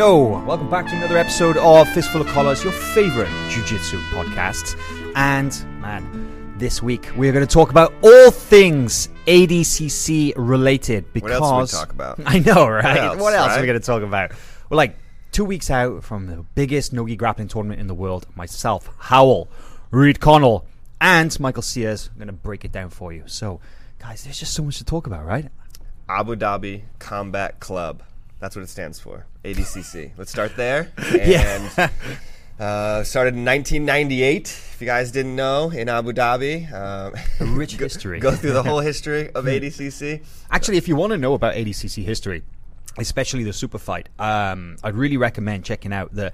Yo, welcome back to another episode of Fistful of Collars, your favorite jiu-jitsu podcast. And man, this week we're going to talk about all things ADCC related because What else we talk about? I know, right? What else, are we going to talk about? We're like two weeks out from the biggest nogi grappling tournament in the world. Myself, Hywel, Reid Connell, and Michael Sears. I'm going to break it down for you. So, guys, there's just so much to talk about, right? Abu Dhabi Combat Club. That's what it stands for. ADCC. Let's start there. Yeah. Uh, started in 1998. If you guys didn't know, in Abu Dhabi. Um, rich go, history. Go through the whole history of ADCC. Actually, if you want to know about ADCC history, especially the super fight, um, I'd really recommend checking out the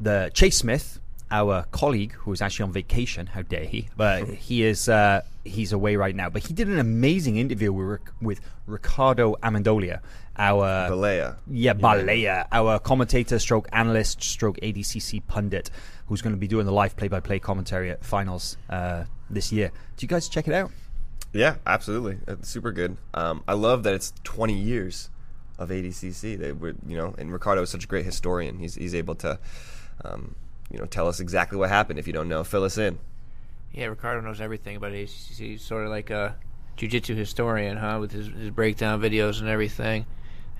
the Chase Smith, our colleague who is actually on vacation. How dare he? But he is uh, he's away right now. But he did an amazing interview with with Ricardo Amendolia, our Balea. yeah, Balea, our commentator, stroke analyst, stroke ADCC pundit, who's going to be doing the live play-by-play commentary at finals uh, this year. Do you guys check it out? Yeah, absolutely. It's super good. Um, I love that it's 20 years of ADCC. They were, you know, and Ricardo is such a great historian. He's he's able to, um, you know, tell us exactly what happened. If you don't know, fill us in. Yeah, Ricardo knows everything about ACC. He's sort of like a jiu-jitsu historian, huh, with his, his breakdown videos and everything.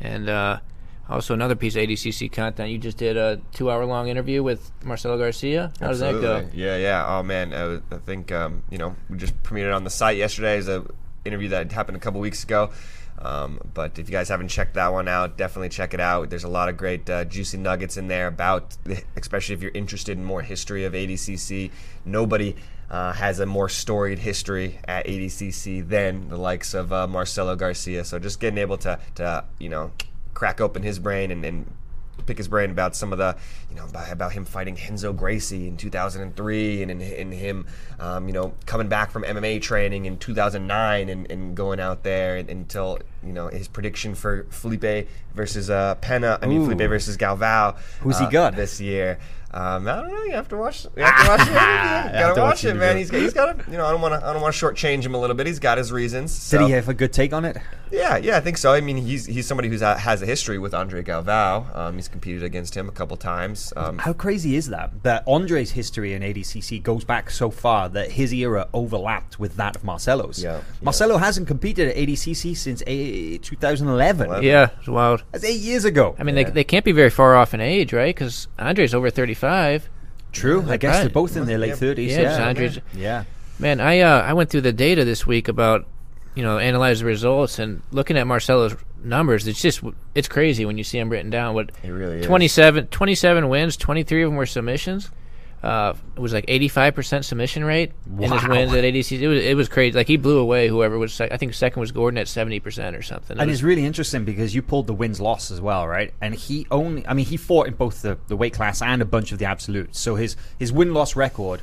And uh, also another piece of ADCC content. You just did a two-hour-long interview with Marcelo Garcia. How does that go? Yeah, yeah. Oh man, I, I think um, you know we just premiered it on the site yesterday. As a interview that happened a couple weeks ago. Um, but if you guys haven't checked that one out, definitely check it out. There's a lot of great uh, juicy nuggets in there about, especially if you're interested in more history of ADCC. Nobody uh, has a more storied history at ADCC than the likes of uh, Marcelo Garcia. So just getting able to, to you know, crack open his brain and, and pick his brain about some of the, you know, about, about him fighting Henzo Gracie in 2003 and in, in him, um, you know, coming back from MMA training in 2009 and, and going out there and, until, you know, his prediction for Felipe versus uh, Pena, I mean, Ooh. Felipe versus Galvao. Who's he uh, got? This year. Um, I don't know. You have to watch. You have to watch the interview. You have gotta to watch watch it, man. interview. He's got, he's got to. You know, I don't want to. I don't want to shortchange him a little bit. He's got his reasons. Did he have a good take on it? yeah, yeah, I think so. I mean, he's he's somebody who has a history with Andre Galvao. Um, he's competed against him a couple times. Um, How crazy is that? That Andre's history in ADCC goes back so far that his era overlapped with that of Marcelo's. Yeah, yeah. Marcelo hasn't competed at ADCC since a- 2011. Eleven. Yeah, it's wild. That's eight years ago. I mean, they, they can't be very far off in age, right? Because Andre's over 35. True. I guess right. they're both in their late Yeah. 30s. Yeah, Yeah. Andre's- Yeah. Man, I uh, I went through the data this week about you know analyze the results and looking at Marcelo's numbers. It's just it's crazy when you see them written down. What It really is. 27, 27 wins, twenty three of them were submissions. Uh, it was like eighty five percent submission rate in his wins at ADC. It was it was crazy. Like he blew away whoever was. Sec- I think second was Gordon at seventy percent or something. It And was- it's really interesting because you pulled the wins loss as well, right? And he only, I mean, he fought in both the, the weight class and a bunch of the absolutes. So his, his win loss record,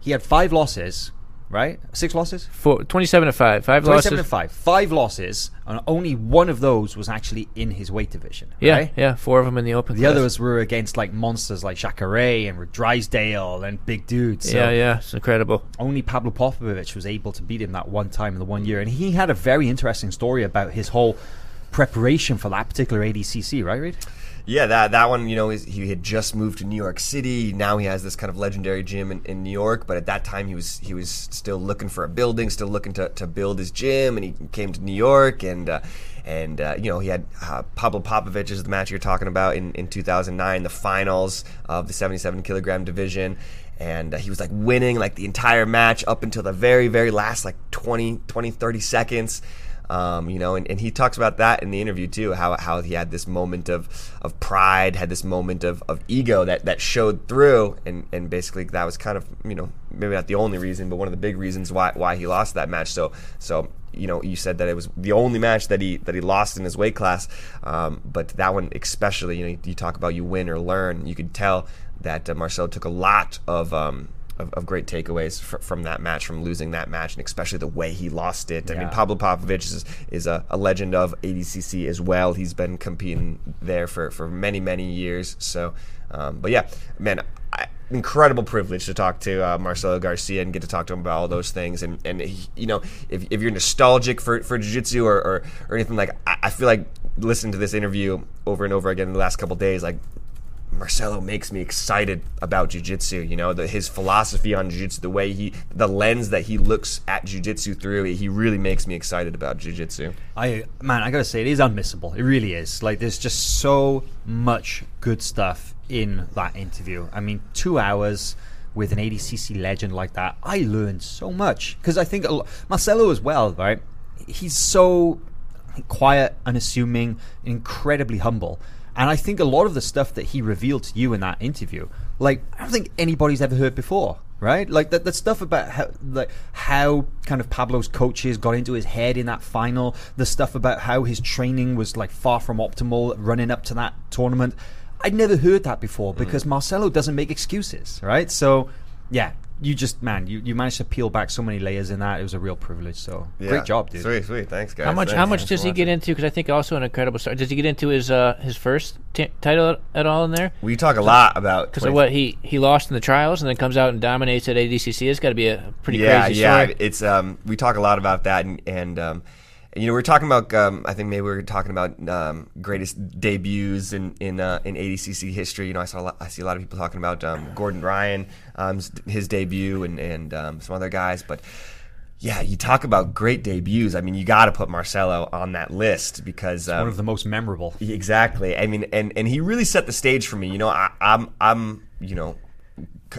he had five losses, right? Six losses? four, 27 to five, five 27 losses. to 5. Five losses, and only one of those was actually in his weight division. Yeah, right? yeah, four of them in the open. The class. others were against like monsters like Jacare and Drysdale and big dudes. So yeah, yeah, it's incredible. only Pablo Popovitch was able to beat him that one time in the one year. And he had a very interesting story about his whole preparation for that particular ADCC, right, Reid? Yeah, that that one, you know, he had just moved to New York City. Now he has this kind of legendary gym in, in New York. But at that time, he was he was still looking for a building, still looking to, to build his gym, and he came to New York, and uh, and uh, you know he had uh, Pablo Popovitch is the match you're talking about in, in 2009, the finals of the 77 kilogram division. And uh, he was like winning like the entire match up until the very, very last like 20, 20 30 seconds. Um, you know, and, and he talks about that in the interview too, how, how he had this moment of, of pride, had this moment of, of ego that, that showed through, and, and basically that was kind of, you know, maybe not the only reason, but one of the big reasons why why he lost that match. So so you know, you said that it was the only match that he that he lost in his weight class, um, but that one especially, you know, you talk about you win or learn. You could tell that uh, Marcelo took a lot of. Um, of, of, great takeaways fr- from that match, from losing that match, and especially the way he lost it. Yeah. I mean, Pablo Popovitch is, is a, a, legend of ADCC as well. He's been competing there for, for many, many years. So, um, but yeah, man, I, incredible privilege to talk to uh, Marcelo Garcia and get to talk to him about all those things. And, and he, you know, if, if you're nostalgic for, for Jiu Jitsu or, or, or, anything like, I, I feel like listening to this interview over and over again in the last couple days, like Marcelo makes me excited about jiu-jitsu, you know, the, his philosophy on jiu-jitsu, the way he the lens that he looks at jiu-jitsu through, he really makes me excited about jiu-jitsu. I man, I got to say it is unmissable. It really is. Like there's just so much good stuff in that interview. I mean, 2 hours with an ADCC legend like that. I learned so much because I think Marcelo as well, right? He's so quiet, unassuming, incredibly humble. And I think a lot of the stuff that he revealed to you in that interview, like I don't think anybody's ever heard before, right? Like that, that stuff about how, like how kind of Pablo's coaches got into his head in that final, the stuff about how his training was like far from optimal running up to that tournament. I'd never heard that before because mm. Marcelo doesn't make excuses, right? So, yeah, you just man, you, you managed to peel back so many layers in that. It was a real privilege. So yeah. great job, dude. Sweet, sweet. Thanks, guys. How much? Thanks. How much Thanks does he get into? Because I think also an incredible start. Does he get into his uh, his first t- title at all in there? We talk a lot about because of what he he lost in the trials and then comes out and dominates at ADCC. It's got to be a pretty yeah, crazy yeah. story. It's um we talk a lot about that and and um you know, we are talking about. Um, I think maybe we are talking about um, greatest debuts in in uh, in ADCC history. You know, I saw lot, I see a lot of people talking about um, Gordon Ryan, um, his debut, and and um, some other guys. But yeah, you talk about great debuts. I mean, you got to put Marcelo on that list because one of the most memorable. Exactly. I mean, and and he really set the stage for me. You know, I, I'm I'm you know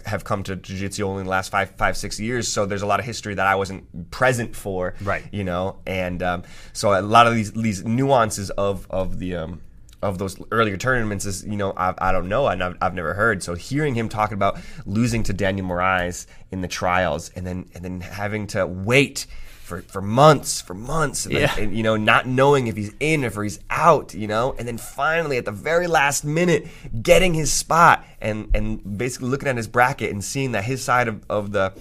have come to jiu-jitsu only in the last five five six years. So there's a lot of history that i wasn't present for right. you know? And um, so a lot of these these nuances of of the um, of those earlier tournaments is you know I, I don't know. And I've, I've never heard. So hearing him talking about losing to Daniel Moraes in the trials and then and then having to wait for, for months, for months, and, yeah. and, you know, not knowing if he's in or if he's out, you know, and then finally at the very last minute, getting his spot and and basically looking at his bracket and seeing that his side of, of the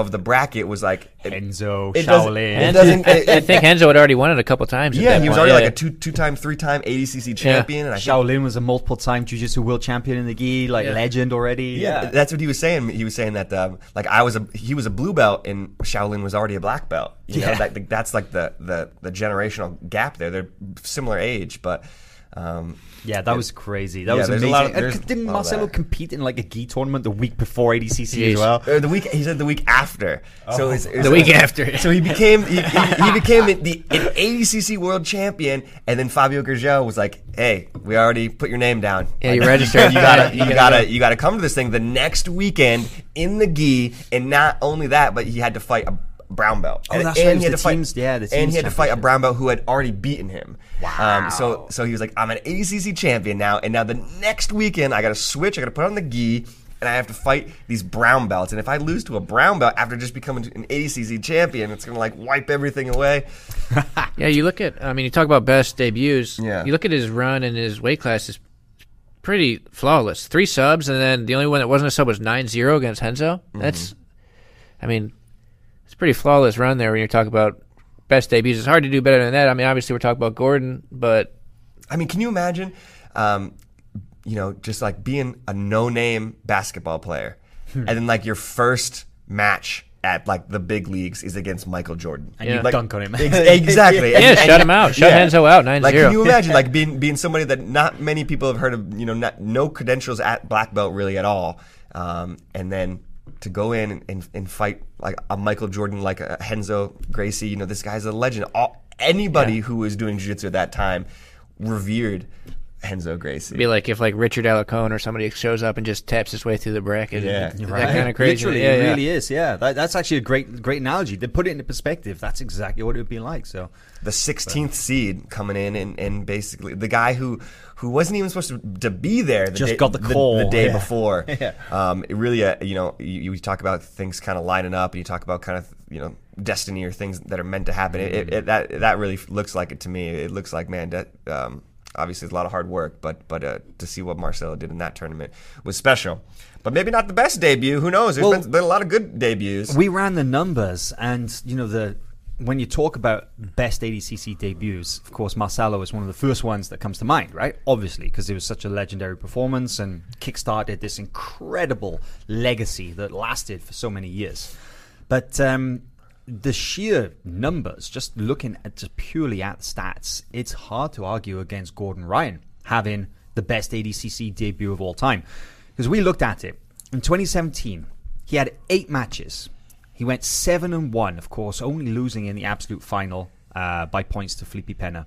of the bracket was like Enzo, it Shaolin. It doesn't, it, I think Enzo had already won it a couple times. Yeah, he was already yeah. like a two two time, three time ADCC champion. Yeah. And Shaolin was a multiple time Jiu-Jitsu world champion in the gi, like yeah. legend already. Yeah. yeah. that's what he was saying. He was saying that um, like I was a he was a blue belt and Shaolin was already a black belt. You yeah, know, that, that's like the, the the generational gap there. They're similar age, but. Um, yeah, that was crazy. That yeah, was amazing. Of, uh, didn't Marcelo compete in like a gi tournament the week before ADCC as well? Or the week he said the week after. Oh. So it's, it's, the week after. So he became he, he, he became the an ADCC world champion, and then Fabio Gurgel was like, "Hey, we already put your name down. Yeah, like, you registered. You gotta you, gotta you gotta come to this thing the next weekend in the gi, and not only that, but he had to fight a brown belt. Oh, and, that's and right. He had to fight, yeah, and he had to fight a brown belt who had already beaten him. Wow. Um, so so he was like, I'm an ACC champion now, and now the next weekend I got to switch. I got to put on the gi. And I have to fight these brown belts, and if I lose to a brown belt after just becoming an ACC champion, it's gonna like wipe everything away. yeah, you look at. I mean, you talk about best debuts. Yeah. You look at his run and his weight class is pretty flawless. Three subs, and then the only one that wasn't a sub was 9-0 against Renzo. Mm-hmm. That's, I mean, it's a pretty flawless run there when you talk about best debuts. It's hard to do better than that. I mean, obviously we're talking about Gordon, but I mean, can you imagine, um, you know, just like being a no-name basketball player, hmm. and then like your first match at like the big leagues is against Michael Jordan. And yeah. you like, dunk on him. exactly. yeah, and, shut him out. Shut yeah. Renzo out. 9 Like, can you imagine like being being somebody that not many people have heard of? You know, not, no credentials at black belt really at all, um, and then to go in and, and, and, fight like a Michael Jordan, like a Henzo Gracie. You know, this guy's a legend. All, anybody yeah. who was doing jiu-jitsu at that time revered Renzo Gracie. Be like if like Richard Alacone or somebody shows up and just taps his way through the bracket. Yeah. that Right. kind of crazy. Literally, yeah, it yeah. really is. Yeah, that, that's actually a great, great analogy. To put it into perspective, that's exactly what it would be like. So, the 16th seed coming in and, and basically the guy who who wasn't even supposed to, to be there the Just day, got the call. the, day Yeah. before Yeah. um, it really uh, you know you, you talk about things kind of lining up and you talk about kind of you know destiny or things that are meant to happen it, it, it, that that really looks like it to me it looks like man that um, obviously it's a lot of hard work but but uh, to see what Marcelo did in that tournament was special but maybe not the best debut who knows There's Well- been, been a lot of good debuts we ran the numbers, and you know the when you talk about best ADCC debuts, of course Marcelo is one of the first ones that comes to mind, right? Obviously, because it was such a legendary performance and kickstarted this incredible legacy that lasted for so many years. But um, the sheer numbers, just looking at just purely at stats, it's hard to argue against Gordon Ryan having the best ADCC debut of all time. Because we looked at it in 2017, he had eight matches. He went seven and one, of course, only losing in the absolute final uh, by points to Felipe Pena.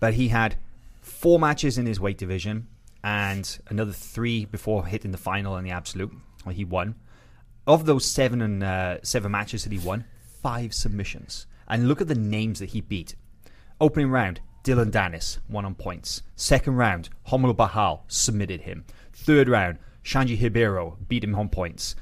But he had four matches in his weight division and another three before hitting the final in the absolute. Well, he won. Of those seven and uh, seven matches that he won, five submissions. And look at the names that he beat. Opening round, Dylan Dennis won on points. Second round, Romulo Barral submitted him. Third round, Xande Ribeiro beat him on points.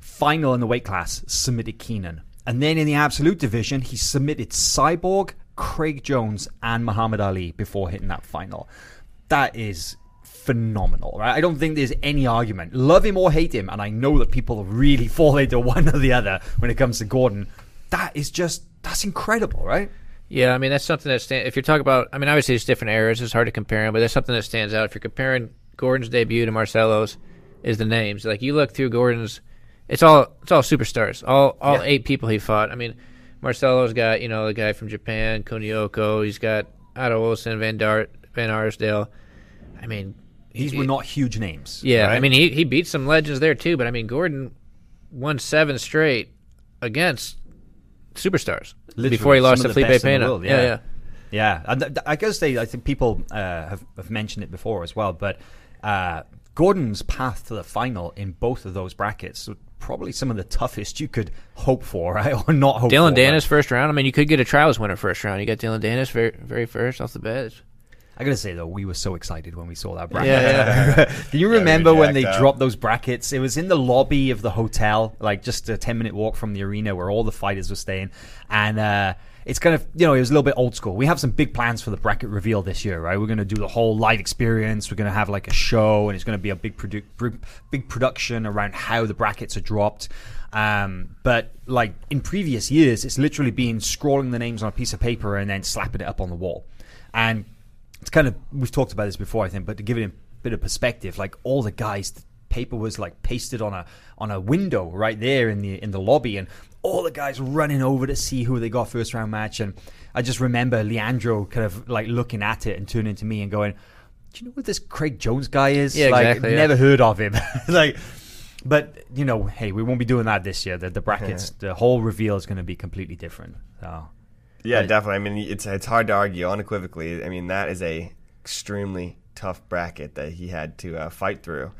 Final in the weight class, submitted Keenan. And then in the absolute division, he submitted Cyborg, Craig Jones, and Mahamed Aly before hitting that final. That is phenomenal, right? I don't think there's any argument. Love him or hate him, and I know that people really fall into one or the other when it comes to Gordon. That is just that's incredible, right? Yeah, I mean that's something that stands. If you're talking about, I mean, obviously it's different eras. It's hard to compare them, but that's something that stands out. If you're comparing Gordon's debut to Marcelo's, is the names. Like you look through Gordon's, it's all it's all superstars. All all Yeah. eight people he fought. I mean, Marcelo's got you know the guy from Japan, Kunioko. He's got Otto Olsen, Van Dart, Van Arsdale. I mean, These he- were not huge names. Yeah, I mean he he beat some legends there too, but I mean Gordon won seven straight against superstars Literally, before he lost to Felipe best in the Pena. world, yeah, yeah. yeah. Yeah, and I gotta say, I think people uh, have, have mentioned it before as well, but uh, Gordon's path to the final in both of those brackets probably some of the toughest you could hope for, right? Or not hope Dylan for. Dennis first round. I mean, you could get a trials winner first round. You got Dylan Dennis very very first off the bat. I gotta say though, we were so excited when we saw that bracket. Yeah, Do you remember we when they up. dropped those brackets? It was in the lobby of the hotel, like just a ten minute walk from the arena where all the fighters were staying, and. uh it's kind of you know it was a little bit old school. We have some big plans for the bracket reveal this year, right? We're going to do the whole live experience. We're going to have like a show, and it's going to be a big produ- big production around how the brackets are dropped. Um, but like in previous years, it's literally been scrolling the names on a piece of paper and then slapping it up on the wall. And it's kind of we've talked about this before, I think, but to give it a bit of perspective, like all the guys, the paper was like pasted on a on a window right there in the in the lobby, and all the guys running over to see who they got first round match. And I just remember Leandro kind of like looking at it and turning to me and going, "Do you know what this Craig Jones guy is? Yeah, like, exactly, yeah. Never heard of him. like." But you know, hey, we won't be doing that this year. The, the brackets, the whole reveal is going to be completely different. So Yeah, definitely. I mean, it's it's hard to argue unequivocally. I mean, that is a extremely tough bracket that he had to uh, fight through.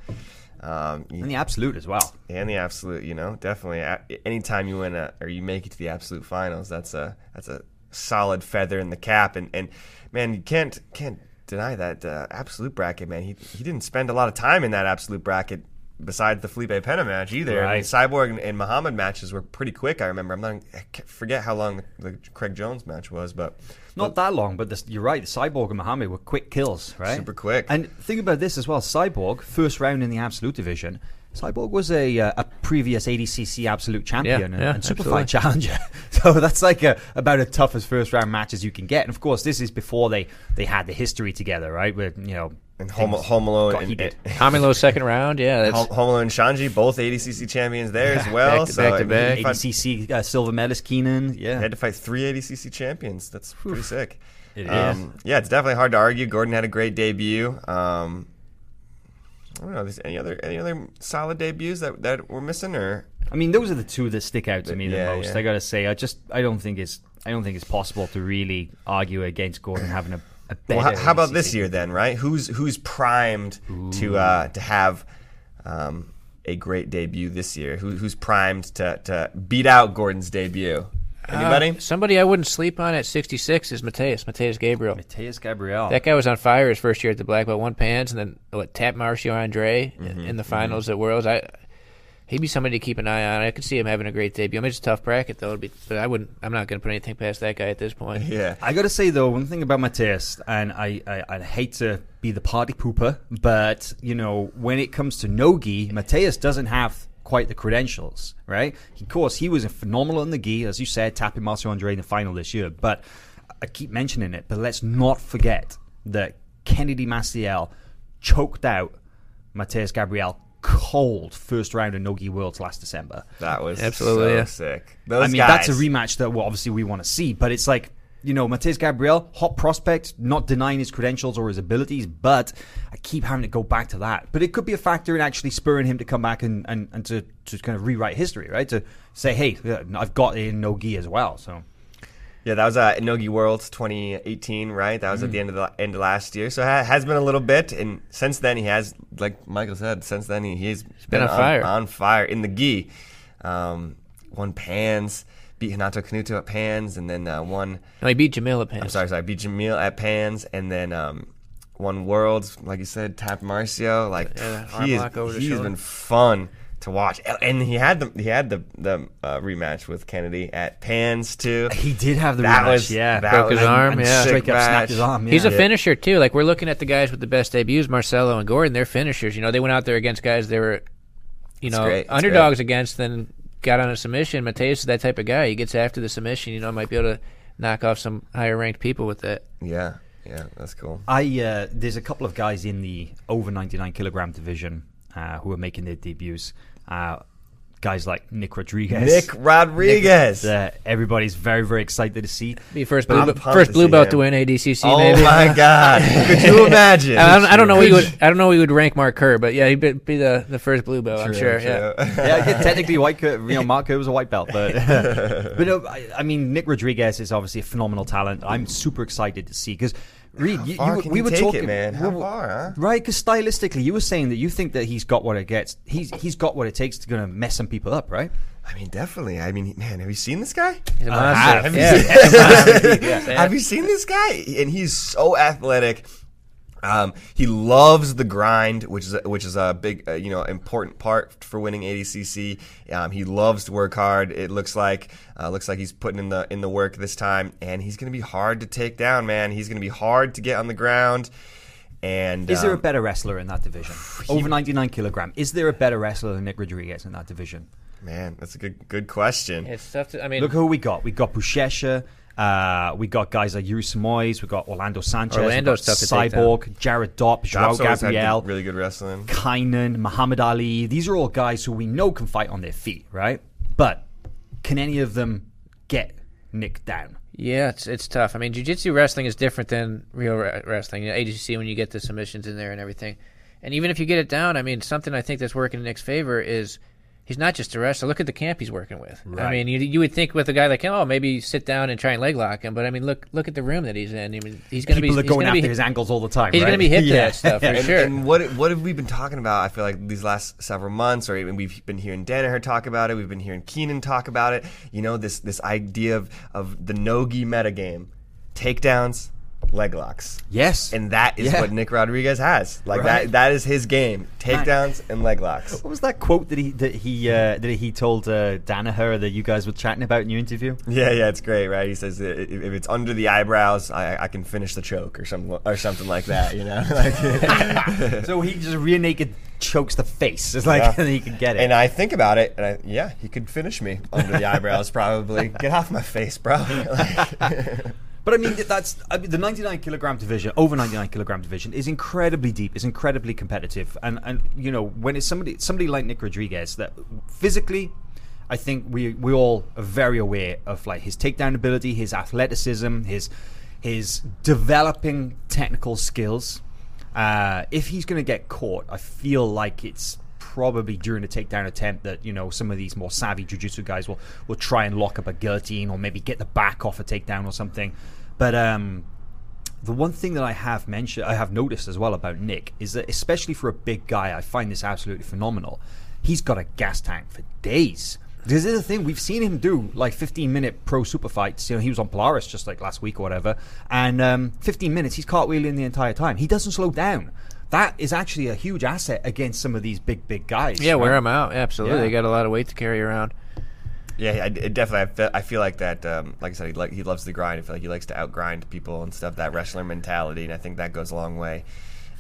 Um, and the absolute as well. and the absolute, you know, definitely. Anytime you win a, or you make it to the absolute finals, that's a that's a solid feather in the cap. And and man, you can't can't deny that uh, absolute bracket. Man, he he didn't spend a lot of time in that absolute bracket. Besides the Felipe Pena match, either I mean, Cyborg and, and Mahamed matches were pretty quick. I remember. I'm not. I forget how long the, the Craig Jones match was, but Not that long, but this, you're right. Cyborg and Mahamed were quick kills, right? Super quick. And think about this as well. Cyborg, first round in the Absolute division. Cyborg was a uh, a previous ADCC Absolute champion Yeah, and, yeah, and Superfight absolutely. challenger. So that's like a, about as tough as first round match as you can get. And of course, this is before they, they had the history together, right? Where you know and Home, things Home Alone and, and Tommy second round. Yeah, that's Home, Home Alone and Xande, both ADCC champions there as well. Back to- so back to back. ADCC uh, silver medalist Keenan, yeah. had to fight three ADCC champions. That's pretty sick. It um, Yeah, it's definitely hard to argue. Gordon had a great debut. Um, I don't know. Any other any other solid debuts that that we're missing, or I mean, those are the two that stick out to me the Yeah, most. yeah. I gotta say, I just I don't think it's I don't think it's possible to really argue against Gordon having a a Well, better how, how about this year then? Right? Who's who's primed to uh, to have um, a great debut this year? Who, who's primed to, to beat out Gordon's debut? Anybody? Uh, somebody I wouldn't sleep on at 66 is Mateus, Mateus Gabriel. Mateus Gabriel. That guy was on fire his first year at the black belt, one pans, and then what? Tap Marcio Andre Mm-hmm, in the finals at Worlds. I he'd be somebody to keep an eye on. I could see him having a great debut. I mean, it's a tough bracket though, it'd be, but I wouldn't. I'm not going to put anything past that guy at this point. yeah. I got to say though, one thing about Mateus, and I, I, I hate to be the party pooper, but you know, when it comes to nogi, Mateus doesn't have quite the credentials, right? Of course, he was phenomenal in the gi, as you said, tapping Marcio Andre in the final this year. But I keep mentioning it, but let's not forget that Kennedy Maciel choked out Mateus Gabriel cold first round of Nogi Worlds last December. That was Absolutely, so yeah. sick. Those I mean, guys, that's a rematch that well, obviously we want to see, but it's like you know, Mateus Gabriel, hot prospect, not denying his credentials or his abilities, but I keep having to go back to that. But it could be a factor in actually spurring him to come back and, and, and to, to kind of rewrite history, right? To say, hey, I've got it in Nogi as well. So Yeah, that was uh, Nogi Worlds 2018, right? That was Mm. at the end of the end of last year. So it ha- has been a little bit, and since then he has, like Michael said, since then he, he's been, been on fire. on fire in the gi. Um, won Pans, beat Renato Canuto at Pans, and then uh, won. No, he beat Jamil at pans. I'm sorry, sorry, beat Jamil at Pans, and then um, won Worlds, like you said, Tap Marcio. Like Yeah, he lock over the he's been fun to watch, and he had the he had the the uh, rematch with Kennedy at Pans too. he did have the That rematch, was- yeah. that Broke his arm, yeah. straight up snapped his arm. He's a yeah. finisher too. Like we're looking at the guys with the best debuts, Marcelo and Gordon. They're finishers. You know, they went out there against guys they were, you know, great. Underdogs against, then got on a submission. Mateus is that type of guy. He gets after the submission. You know, might be able to knock off some higher ranked people with that. Yeah, yeah, that's cool. I uh, there's a couple of guys in the over 99 kilogram division uh, who are making their debuts. Uh, guys like Nick Rodriguez. Nick Rodriguez. uh, everybody's very very excited to see. Be first blue, pumped first blue belt him. to win ADCC. Maybe. Oh maybe. my God! Could you imagine? I don't, I don't know. We would. I don't know. We would rank Mark Kerr, but yeah, he'd be, be the, the first blue belt. I'm sure. true. Yeah. yeah, yeah, technically white. Cur- You know, Mark Kerr was a white belt, but but no, I, I mean Nick Rodriguez is obviously a phenomenal talent. I'm super excited to see because. Reid, you, far you- can we you were take it, talking, man? How well, far, huh? Right, because stylistically, you were saying that you think that he's got what it gets. He's he's got what it takes to gonna mess some people up, right? I mean, definitely. I mean, man, have you seen this guy? He's a I monster. have. Have you Yeah. seen- Have you seen this guy? And he's so athletic. Um, he loves the grind, which is a, which is a big, uh, you know, important part for winning ADCC. Um, he loves to work hard. It looks like uh, looks like he's putting in the in the work this time, and he's going to be hard to take down, man. He's going to be hard to get on the ground. And Is there a um, better wrestler in that division? Over 99 kilogram. Is there a better wrestler than Nick Rodriguez in that division? man? That's a good good question. It's tough to. I mean, Look who we got. We got Buchecha. Uh, we got guys like Yuri Simões. We got Orlando Sanchez. Orlando's we got to Cyborg, Jared Dopp, Joao Dobbs had Gabriel, really good wrestling. Kaynan, Mahamed Aly. These are all guys who we know can fight on their feet, right? But can any of them get Nick down? Yeah, it's it's tough. I mean, jiu-jitsu wrestling is different than real re- wrestling. You know, ADCC when you get the submissions in there and everything. And even if you get it down, I mean, something I think that's working in Nick's favor is he's not just a wrestler. Look at the camp he's working with. I mean, you, you would think with a guy like him, oh, maybe sit down and try and leg lock him. But I mean, look look at the room that he's in. I mean, he's going to be are going gonna after be, his ankles all the time. He's right? going to be hip to Yeah. that stuff for and, sure. and what what have we been talking about? I feel like these last several months, or even we've been hearing Danaher talk about it. We've been hearing Keenan talk about it. You know, this this idea of of the nogi metagame, takedowns, leg locks, Yes. and that is Yeah. what Nick Rodriguez has. Like Right. that that is his game: takedowns and leg locks. What was that quote that he that he uh, that he told uh, Danaher that you guys were chatting about in your interview? Yeah, yeah, it's great, right? He says if it's under the eyebrows, I, I can finish the choke or something or something like that. You know, like. so he just rear naked chokes the face. It's like Yeah. he can get it. And I think about it, and I, yeah, he could finish me under the eyebrows, probably. Get off my face, bro. Like- But I mean, that's I mean, the 99 kilogram division, over 99 kilogram division, is incredibly deep, is incredibly competitive, and and you know when it's somebody somebody like Nick Rodriguez that physically, I think we we all are very aware of like his takedown ability, his athleticism, his his developing technical skills. Uh, if he's going to get caught, I feel like it's probably during a takedown attempt that you know some of these more savvy jiu-jitsu guys will will try and lock up a guillotine or maybe get the back off a takedown or something. But um, the one thing that I have mentioned, I have noticed as well about Nick is that, especially for a big guy, I find this absolutely phenomenal. He's got a gas tank for days. This is the thing we've seen him do like 15 minute pro super fights. You know, he was on Polaris just like last week or whatever, and um, 15 minutes he's cartwheeling the entire time. He doesn't slow down. That is actually a huge asset against some of these big, big guys. Yeah, right? wear them out. Absolutely, Yeah. they got a lot of weight to carry around. Yeah, I, it definitely. I feel, I feel like that. Um, like I said, he, like, he loves the grind. I feel like he likes to outgrind people and stuff. That wrestler mentality, and I think that goes a long way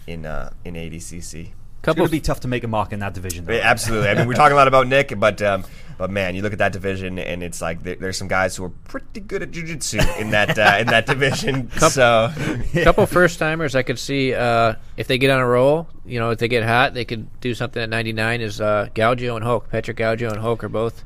in uh, in ADCC. It's Couple going to be tough to make a mark in that division. Though. Absolutely. I mean, we're talking a lot about Nick, but um, but man, you look at that division, and it's like there, there's some guys who are pretty good at jiu-jitsu in that uh, in that division. So couple first timers I could see uh, if they get on a roll. You know, if they get hot, they could do something at 99. Is uh, Gaudio and Hulk, Patrick Gaudio and Hulk are both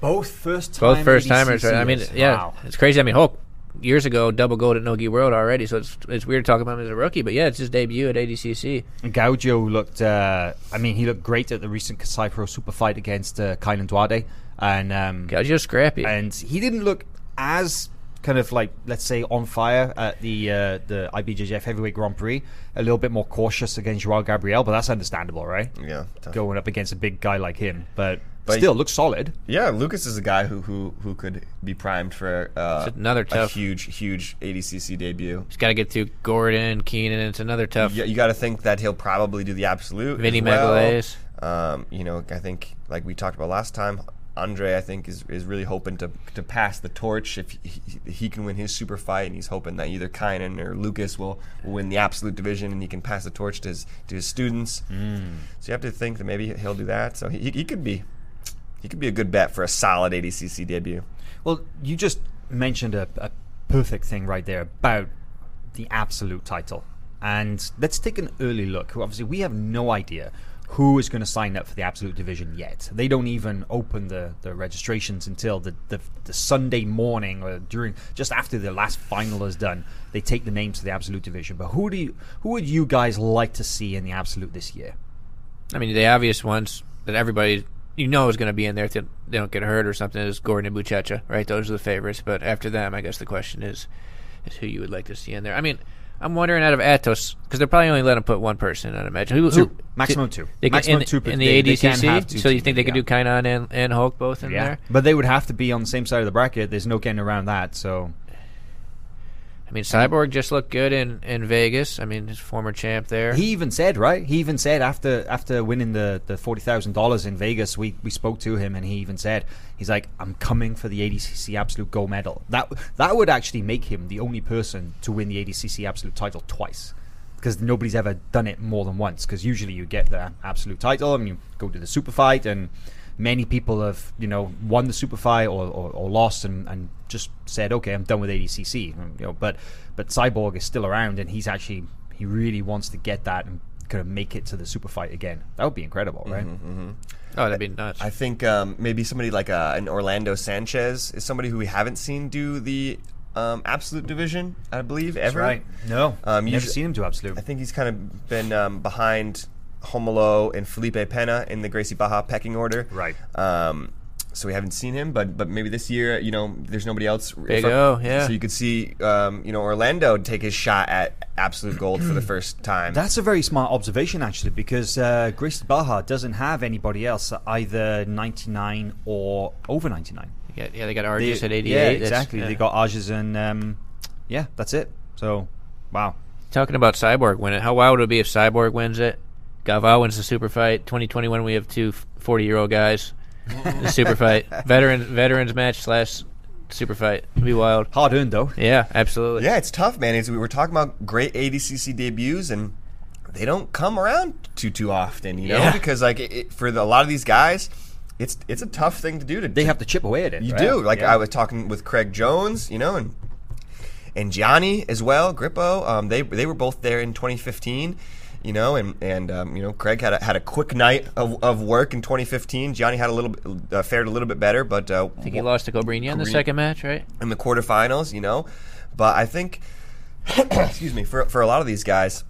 Both first time both first timers. Right? I mean, yeah, Wow. it's crazy. I mean, Hulk years ago double gold at Nogi World already, so it's it's weird talking about him as a rookie. But yeah, it's his debut at ADCC. Gaudio looked. Uh, I mean, he looked great at the recent Kasai Pro Super fight against uh, Kaynan Duarte, and um, Gaudio's scrappy. and he didn't look as kind of like let's say on fire at the uh, the IBJJF Heavyweight Grand Prix. A little bit more cautious against Joao Gabriel, but that's understandable, right? yeah, tough. Going up against a big guy like him, but, But- still looks solid. yeah. Lucas is a guy who who, who could be primed for uh, It's another a tough- huge huge ADCC debut. He's got to get through Gordon, Keenan. It's another tough. You, you got to think that he'll probably do the absolute. Vinny well. Um, you know, I think like we talked about last time, Andre, I think is, is really hoping to to pass the torch if he, he, can win his super fight, and he's hoping that either Kaynan or Lucas will, will win the absolute division, and he can pass the torch to his to his students. So you have to think that maybe he'll do that. So he, he could be he could be a good bet for a solid ADCC debut. Well, you just mentioned a, a perfect thing right there about the absolute title. And let's take an early look. Obviously, we have no idea who is going to sign up for the absolute division yet. They don't even open the, the registrations until the, the, the Sunday morning or during just after the last final is done. They take the names to the absolute division. But who do you who would you guys like to see in the absolute this year? I mean, the obvious ones that everybody you know is going to be in there if they they don't get hurt or something is Gordon and Buchecha, right? Those are the favorites. But after them, I guess the question is is who you would like to see in there. I mean, I'm wondering out of Atos because they're probably only let them put one person. I'd imagine who, who Two. Maximum two. They can, Maximum in, two, in they- the they can ADCC. have two so you think they could yeah. do Kaynan and, and Hulk both in there? But they would have to be on the same side of the bracket. There's no getting around that. So I mean, Cyborg just looked good in, in Vegas. I mean, his former champ there. He even said, right? He even said after after winning the, the forty thousand dollars in Vegas, we, we spoke to him and he even said he's like, I'm coming for the ADCC Absolute Gold Medal. That that would actually make him the only person to win the ADCC Absolute title twice. Because nobody's ever done it more than once. Because usually you get the absolute title and you go to the super fight, and many people have you know won the super fight or, or, or lost and, and just said, okay, I'm done with ADCC. You know, but but Cyborg is still around, and he's actually he really wants to get that and kind of make it to the super fight again. That would be incredible, right? Mm-hmm, oh, that'd be nuts. I think um, maybe somebody like uh, an Orlando Sanchez is somebody who we haven't seen do the um, absolute division, I believe, ever. No, Um, never usually- seen him do absolute. I think he's kind of been um, behind Romulo and Felipe Pena in the Gracie Barra pecking order. Right. Um, so we haven't seen him, but but maybe this year, you know, there's nobody else. Big from- O, yeah. So you could see, um, you know, Orlando take his shot at absolute gold for the first time. That's a very smart observation, actually, because uh, Gracie Barra doesn't have anybody else either 99 or over 99. yeah, yeah, they got Argus at 88. Yeah, exactly. yeah. They got Arges and um, yeah, that's it. So, wow. Talking about Cyborg winning, how wild would it be if Cyborg wins it? Galvao wins the super fight. 2021, we have two 40 year old guys. the super fight. Veterans, veterans match slash super fight. It'd be wild. Hard earned though. Yeah, absolutely. yeah, it's tough, man. It's, we were talking about great ADCC debuts, and they don't come around too too often, you know, Yeah. because like it, it- for the, a lot of these guys. It's, it's a tough thing to do. To They have to chip away at it. You right? do. Like Yeah. I was talking with Craig Jones, you know, and and Gianni as well, Grippo. Um, they they were both there in 2015, you know, and and um, you know, Craig had a, had a quick night of, of work in 2015. Gianni had a little bit, uh, fared a little bit better, but uh, I think he lost to Cobrinha in the second match, right? in the quarterfinals, you know. But I think, excuse me, for for a lot of these guys,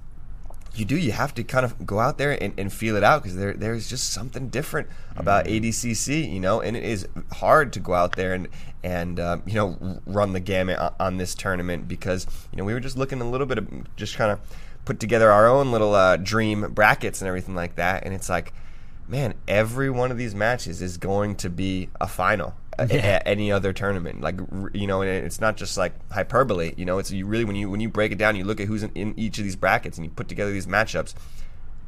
you do. You have to kind of go out there and, and feel it out because there there's just something different about ADCC, you know, and it is hard to go out there and and um, you know run the gamut on, on this tournament because you know we were just looking a little bit of just kind of put together our own little uh, dream brackets and everything like that, and it's like, man, every one of these matches is going to be a final. a- a- any other tournament, like you know, and it's not just like hyperbole. You know, it's you really when you when you break it down, you look at who's in, in each of these brackets and you put together these matchups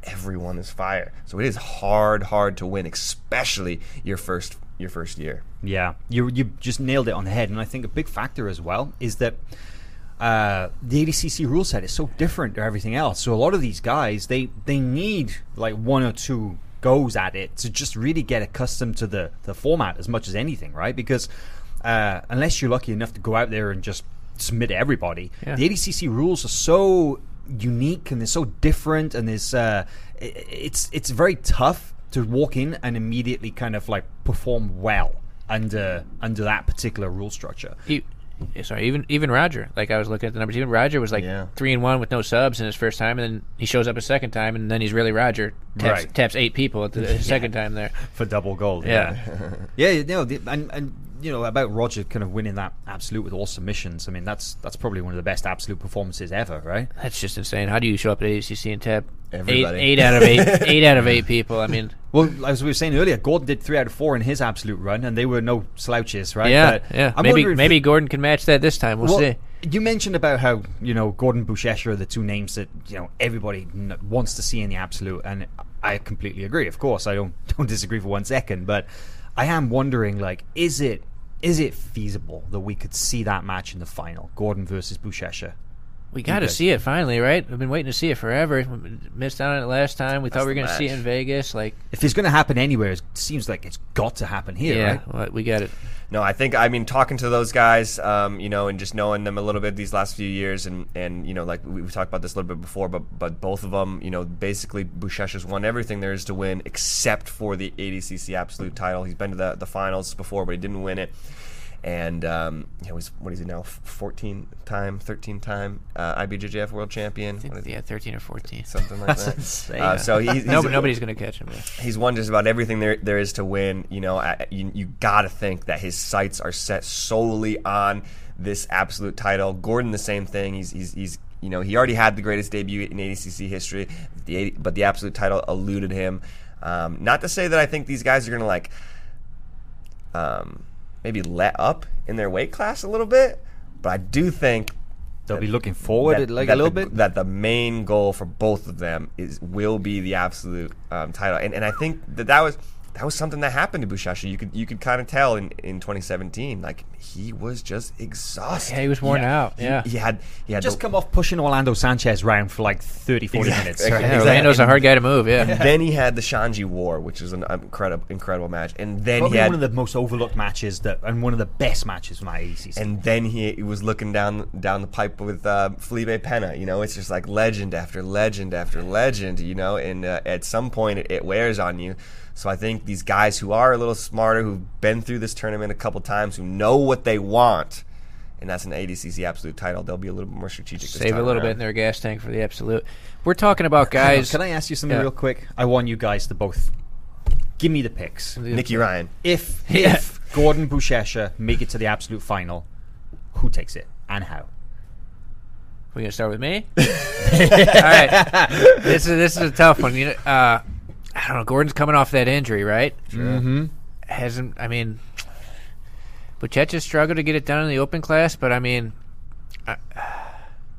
everyone is fire. So it is hard, hard to win, especially your first your first year. Yeah, you you just nailed it on the head, and I think a big factor as well is that uh, the ADCC rule set is so different to everything else. So a lot of these guys they they need like one or two goes at it to just really get accustomed to the the format as much as anything, right? Because uh, unless you're lucky enough to go out there and just submit everybody, Yeah. the ADCC rules are so unique and they're so different, and there's uh, i- it's it's very tough to walk in and immediately kind of like perform well under under that particular rule structure. Sorry, even even Roger. Like I was looking at the numbers. Even Roger was like Yeah. three and one with no subs in his first time, and then he shows up a second time, and then he's really Roger. Taps, Right. taps eight people at the his second time there. for double gold. Yeah. yeah, you know, the, and and you know about Roger kind of winning that absolute with all submissions. I mean, that's that's probably one of the best absolute performances ever, right? That's just insane. How do you show up at ACC and tap eight, Everybody. eight out of eight, eight out of eight people? I mean, Well, as we were saying earlier, Gordon did three out of four in his absolute run, and they were no slouches, right? yeah, But yeah. I'm maybe maybe Gordon can match that this time. We'll, Well, see. you mentioned about how you know Gordon Buchecha are the two names that you know everybody n- wants to see in the absolute, and I completely agree. Of course, I don't don't disagree for one second, but I am wondering, like, is it is it feasible that we could see that match in the final, Gordon versus Buchecha? We got to see it finally, right? We've been waiting to see it forever. We missed out on it last time. We thought we were going to see it in. Vegas. Like, If it's going to happen anywhere, it seems like it's got to happen here, yeah, right? well, we got it. No, I think I mean talking to those guys, um, you know, and just knowing them a little bit these last few years, and and you know, like we, we talked about this a little bit before, but but both of them, you know, basically Buchecha has won everything there is to win except for the ADCC absolute title. He's been to the the finals before, but he didn't win it. And um, know, he's what is he now? Fourteen time, thirteen time uh, IBJJF world champion? Yeah, thirteen or fourteen. something like that. Uh, so he, he's No, but nobody's going to catch him. Yeah. he's won just about everything there there is to win. You know, I, you, you got to think that his sights are set solely on this absolute title. Gordon, the same thing. He's he's, he's you know he already had the greatest debut in ADCC history, the 80, but the absolute title eluded him. Um, not to say that I think these guys are gonna like um, maybe let up in their weight class a little bit, but I do think They'll be looking forward that- like that a little the, bit. That the main goal for both of them is will be the absolute um, title, and and I think that that was that was something that happened to Buchecha. You could you could kind of tell in, in 2017, like he was just exhausted. Yeah, he was worn out. Yeah. he, had he had just the- come off pushing Orlando Sanchez round for like 30, 40 Exactly. minutes. Right? Yeah, Exactly. Orlando's a hard guy to move. Yeah. then he had the Xande War, which is an incredible incredible match, and then Probably he had one of the most overlooked matches that, and one of the best matches from that ADCC. and then he, he was looking down down the pipe with uh, Felipe Pena. You know, it's just like legend after legend after legend. You know, and uh, at some point it, it wears on you. So I think these guys who are a little smarter, who've been through this tournament a couple times, who know what they want, and that's an ADCC absolute title, they'll be a little bit more strategic. This Save a time little bit in their gas tank for the absolute. We're talking about guys. Can I ask you something Yeah. real quick? I want you guys to both give me the picks. Nicky Ryan. If Yeah. if Gordon Buchecha make it to the absolute final, who takes it and how? We're gonna start with me. All right, this is this is a tough one. You know, uh, I don't know. Gordon's coming off that injury, right? Mm-hmm. Hasn't. I mean, Buchecha struggled to get it done in the open class, but I mean, uh,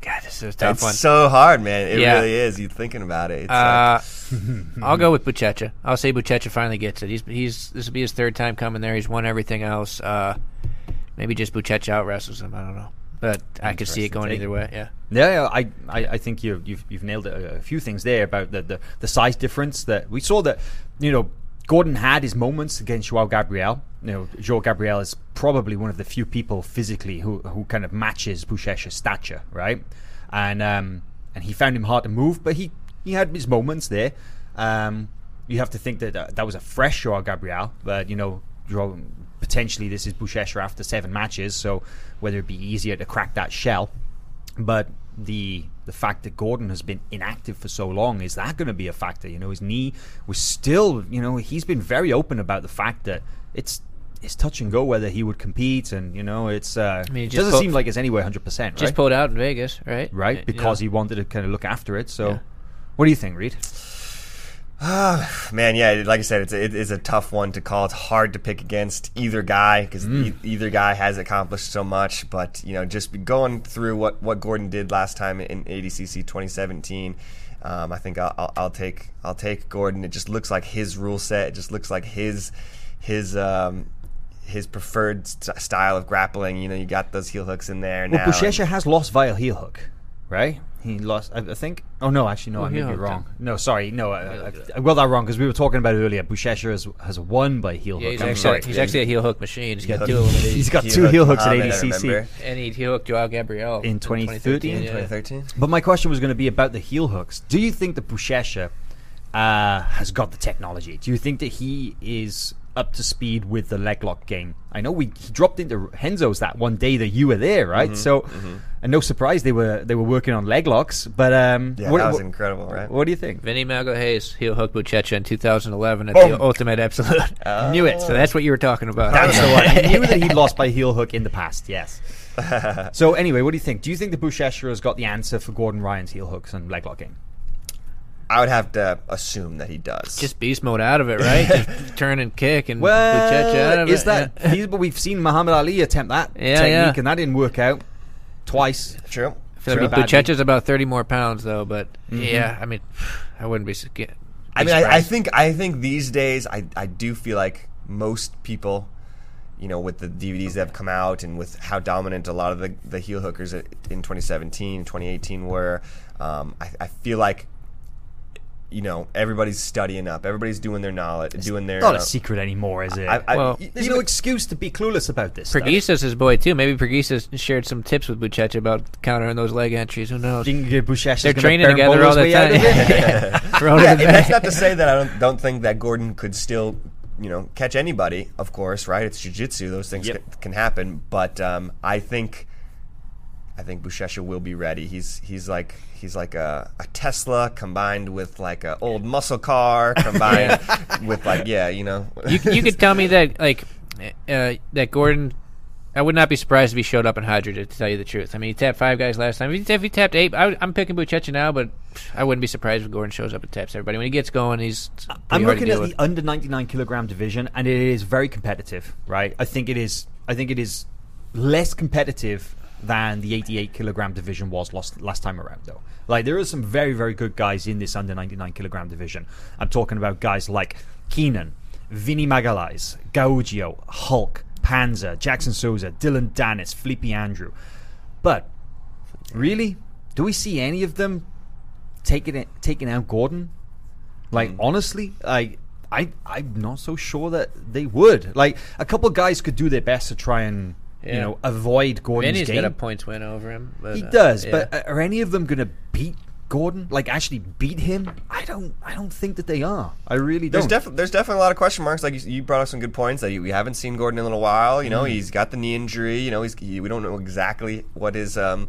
God, this is a tough It's one. so hard, man. It Yeah. really is. You're thinking about it? It's Uh, like, I'll go with Buchecha. I'll say Buchecha finally gets it. He's he's this will be his third time coming there. He's won everything else. Uh, maybe just Buchecha out wrestles him. I don't know, but I could see it going take. either way. Yeah. Yeah, I, I, I think you, you've you've nailed. A, a few things there about the, the, the size difference that we saw that you know Gordon had his moments against Joao Gabriel. You know, Joao Gabriel is probably one of the few people physically who who kind of matches Buchecha's stature, right? And um and he found him hard to move, but he he had his moments there. Um, you have to think that uh, that was a fresh Joao Gabriel, but you know. Potentially, this is Buchecha after seven matches, so whether it be easier to crack that shell, but the the fact that Gordon has been inactive for so long is that going to be a factor? You know, his knee was still, you know, he's been very open about the fact that it's it's touch and go whether he would compete, and you know, it's uh, I mean, it doesn't seem like it's anywhere hundred percent, Just right? pulled out in Vegas, right? right, because know? he wanted to kind of look after it. So, Yeah. what do you think, Reed? Man, yeah, like I said, it's a, it is a tough one to call. It's hard to pick against either guy because e- either guy has accomplished so much. But you know, just going through what, what Gordon did last time in ADCC 2017, um, I think I'll, I'll, I'll take I'll take Gordon. It just looks like his rule set. It just looks like his his um, his preferred st- style of grappling. You know, you got those heel hooks in there Well, now. has lost via heel hook, right? He lost, I, I think. Oh no, actually, no, I Who may be wrong. him? No, sorry, no, I, I, I got that wrong because we were talking about it earlier. Buchecha has, has won by heel Yeah, hook. he's I'm actually, sorry. he's actually a heel hook machine. He's got hook- two of them. at He's got He two heel hooks at Mahamed, I ADCC. And he heel hooked Joao Gabriel In 2013? yeah. 2013. But my question was going to be about the heel hooks. Do you think that Buchecha uh, has got the technology? Do you think that he is up to speed with the leg lock game? I know we he dropped into Renzo's that one day that you were there, right? Mm-hmm, so, and no surprise they were they were working on leg locks. But um, Yeah, what, that was what- incredible, right? What do you think? Vinny Magalhaes heel hook Buchecha in 2011 at Boom. the Ultimate Absolute. Knew it. So that's what you were talking about. That's the one. I knew that he'd lost by heel hook in the past. Yes. so anyway, what do you think? Do you think the Buchecha has got the answer for Gordon Ryan's heel hooks and leg locking? I would have to assume that he does. Just beast mode out of it, right? Just turn and kick and Well, out of is it. that yeah. feasible? We've seen Mahamed Aly attempt that Yeah, technique, yeah. and that didn't work out twice. true. I feel True. like Buchecha's about 30 more pounds though, but yeah, I mean, I wouldn't be. s- Get, be I mean, I, I think I think these days I, I do feel like most people, you know, with the DVDs that have come out and with how dominant a lot of the, the heel hookers in 2017, 2018 were, um, I, I feel like, you know, everybody's studying up, everybody's doing their knowledge, doing their. Not uh, a secret anymore, is it? I, I, Well- There's no excuse to be clueless about this. stuff. Preguiça's his boy too. Maybe Preguiça's shared some tips with Buchecha about countering those leg entries. Who knows? Do you think Buchecha's They're training together all the time. of it? Throw it yeah, in that's not to say that I don't don't think that Gordon could still, you know, catch anybody. Of course, right? It's jiu-jitsu; those things Yep. can, can happen. But um, I think, I think Buchecha will be ready. He's he's like he's like a, a Tesla combined with like a old muscle car combined with like yeah, you know. you, you could tell me that like uh, that Gordon. I would not be surprised if he showed up in Hydra to tell you the truth. I mean, he tapped five guys last time. If he, if he tapped eight, I, am picking Buchecha now, but I wouldn't be surprised if Gordon shows up and taps everybody. When he gets going, he's. I'm looking at with. the under 99 kilogram division, and it is very competitive. Right? I think it is. I think it is less competitive than the 88 kilogram division was last last time around, though. Like there are some very very good guys in this under 99 kilogram division. I'm talking about guys like Keenan, Vinny Magalhaes, Gaudio, Hulk, Panza, Jackson Souza, Dillon Danis, Felipe Andrew. But really, do we see any of them taking it, taking out Gordon? Like Mm. honestly, like I I'm not so sure that they would. Like a couple guys could do their best to try and you know avoid Gordon's Vinny's game. got a points win over him. But, he uh, does, yeah. but are any of them going to beat Gordon? Like actually beat him? I don't. I don't think that they are. I really don't. definitely there's definitely a lot of question marks. Like you, you brought up some good points that you, we haven't seen Gordon in a little while. You know, he's got the knee injury. You know, he's he, we don't know exactly what his um,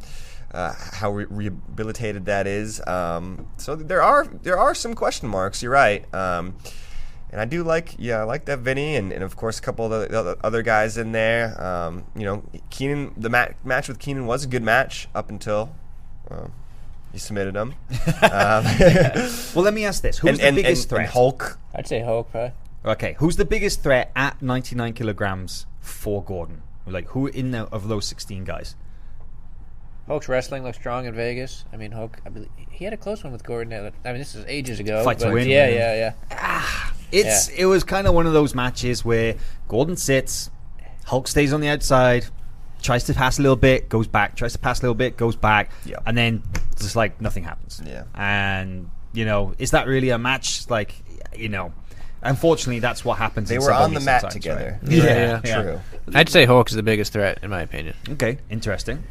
uh, how re- rehabilitated that is. Um, so there are there are some question marks. You're right. Um, and I do like yeah I like that Vinny and, and of course a couple of the, the other- other guys in there. Um, you know, Keenan the mat- match with Keenan was a good match up until. Uh, you submitted him. um, well, let me ask this: Who's and, the and, biggest and, threat? and Hulk I'd say Hulk, probably. Okay, who's the biggest threat at 99 kilograms for Gordon? Like who in the, of those 16 guys? Hulk's wrestling looks strong in Vegas. I mean, Hulk. I believe he had a close one with Gordon. I mean, this is ages ago. Fight to win, Yeah, man. yeah, yeah. It's it was kind of one of those matches where Gordon sits, Hulk stays on the outside, tries to pass a little bit, goes back, tries to pass a little bit, goes back, Yeah. and then just like nothing happens. Yeah. And you know, is that really a match? Like, you know, unfortunately, that's what happens. They in were on the mat together. right? Yeah, yeah. True. I'd say Hulk is the biggest threat, in my opinion. Okay, interesting.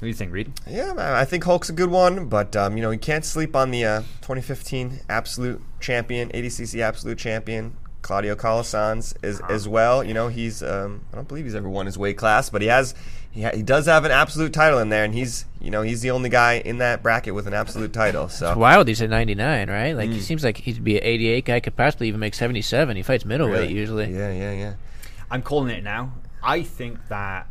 What do you think, Reid? Yeah, I think Hulk's a good one, but um, you know you can't sleep on the uh, 2015 absolute champion, ADCC absolute champion, Claudio Calasans as as well. You know, he's um, I don't believe he's ever won his weight class, but he has he, ha- he does have an absolute title in there, and he's you know he's the only guy in that bracket with an absolute title. So Wild, he's at 99, right? Like Mm. he seems like he'd be an 88 guy. Could possibly even make 77. He fights middleweight Really? usually. yeah, yeah, yeah. I'm calling it now. I think that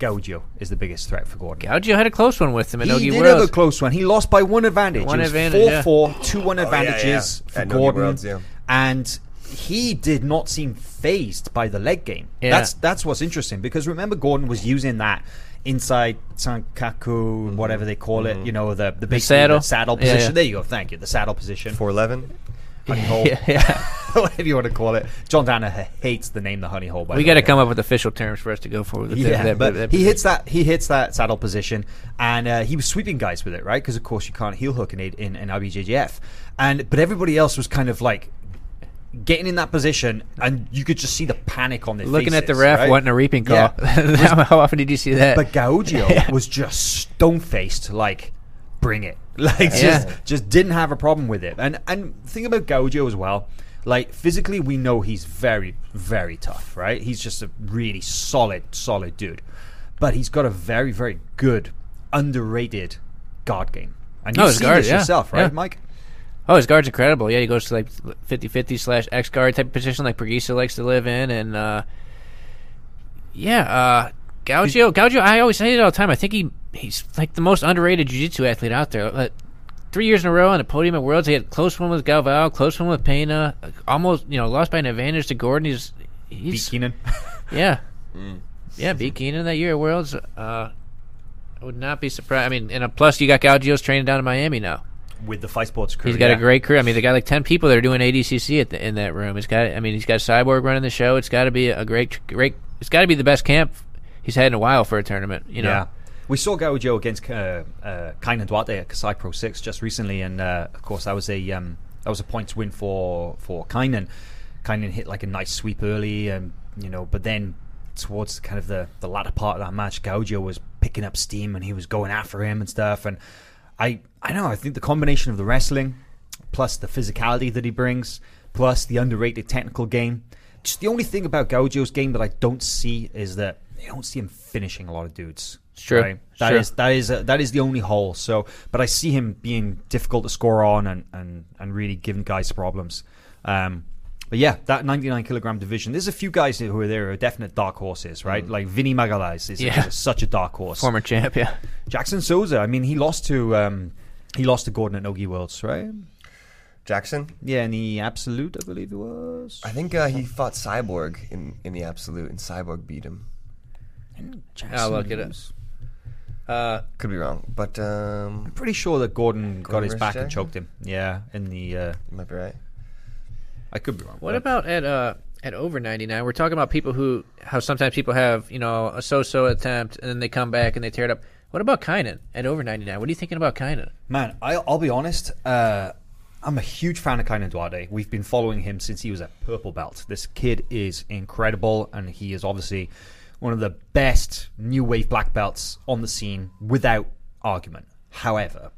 Gaudio is the biggest threat for Gordon. Gaudio had a close one with him at he Nogi did Worlds. have a close one. He lost by one advantage. One it was advantage, yeah. 4 4, 2 1 yeah, advantages yeah. for Gordon. Worlds, yeah. And he did not seem phased by the leg game. Yeah. That's that's what's interesting because remember Gordon was using that inside sankaku, mm-hmm. whatever they call it, mm-hmm. you know, the the, basically saddle? the saddle Yeah, position. yeah. There you go. Thank you. The saddle position. Four eleven. Honey hole. yeah, yeah. whatever you want to call it. John Danaher hates the name the honey hole. By we got to come up with official terms for us to go for. With Yeah, that, but that- he hits that he hits that saddle position, and uh, he was sweeping guys with it, right? Because of course you can't heel hook in, in in IBJJF, and but everybody else was kind of like getting in that position, and you could just see the panic on their Looking at the ref, right? wanting a reaping call. Yeah. How how often did you see that? But Gaudio was just stone faced, like bring it, like just Yeah. just didn't have a problem with it. And and the thing about Gaudio as well, like physically, we know he's very very tough, right? He's just a really solid solid dude, but he's got a very very good underrated guard game. And Oh, you've his seen guard, this yeah. yourself, right, Yeah. Mike? Oh, his guard's incredible. Yeah, he goes to like 50-50 slash X guard type of position like Preguiça likes to live in, and uh, yeah, uh, Gaudio. Gaudio. I always say it all the time. I think he he's like the most underrated jiu-jitsu athlete out there. Uh, three years in a row on the podium at Worlds, he had a close one with Galvao, close one with Pena, almost you know lost by an advantage to Gordon. He's Beat he's Keenan. yeah, yeah, beat Keenan that year at Worlds. Uh, I would not be surprised. I mean, and uh, plus you got Gaudio's training down in Miami now. with the Fight Sports crew. He's got yeah. a great crew. I mean, they got like ten people that are doing ADCC at the, in that room. He's got. I mean, he's got Cyborg running the show. It's got to be a great, great. It's got to be the best camp he's had in a while for a tournament. You know. Yeah. We saw Gaudio against uh, uh, Kaynan Duarte at Kasai Pro Six just recently, and uh, of course that was a um, that was a points win for for Kaynan. Kaynan hit like a nice sweep early, and you know, but then towards kind of the the latter part of that match, Gaudio was picking up steam and he was going after him and stuff. And I I know I think the combination of the wrestling plus the physicality that he brings plus the underrated technical game. Just the only thing about Gaudio's game that I don't see is that I don't see him finishing a lot of dudes. It's true. Right? That Sure. is that is uh, that is the only hole. So, but I see him being difficult to score on and and and really giving guys problems. Um, but yeah, that 99 kilogram division. There's a few guys who are there who are definite dark horses, right? Like Vinny Magalhaes is, Yeah. is such a dark horse. Former champ. Yeah. Jackson Souza. I mean, he lost to um, he lost to Gordon at Nogi Worlds, right? Jackson. Yeah, in the absolute, I believe it was. I think uh, he fought Cyborg in, in the absolute, and Cyborg beat him. Jackson I'll look it up. Was- Uh, Could be wrong, but um, I'm Pretty sure that Gordon, got Gordon his back and Jackson? choked him. Yeah, in the. Uh, you might be right. I could be wrong. what but- about at uh at over ninety nine? We're talking about people who how sometimes people have you know a so so attempt and then they come back and they tear it up. What about Kaynan at over ninety nine? What are you thinking about Kaynan? Man, I, I'll be honest. Uh, I'm a huge fan of Kaynan Duarte. We've been following him since he was at Purple Belt. This kid is incredible, and he is obviously one of the best new wave black belts on the scene without argument. However,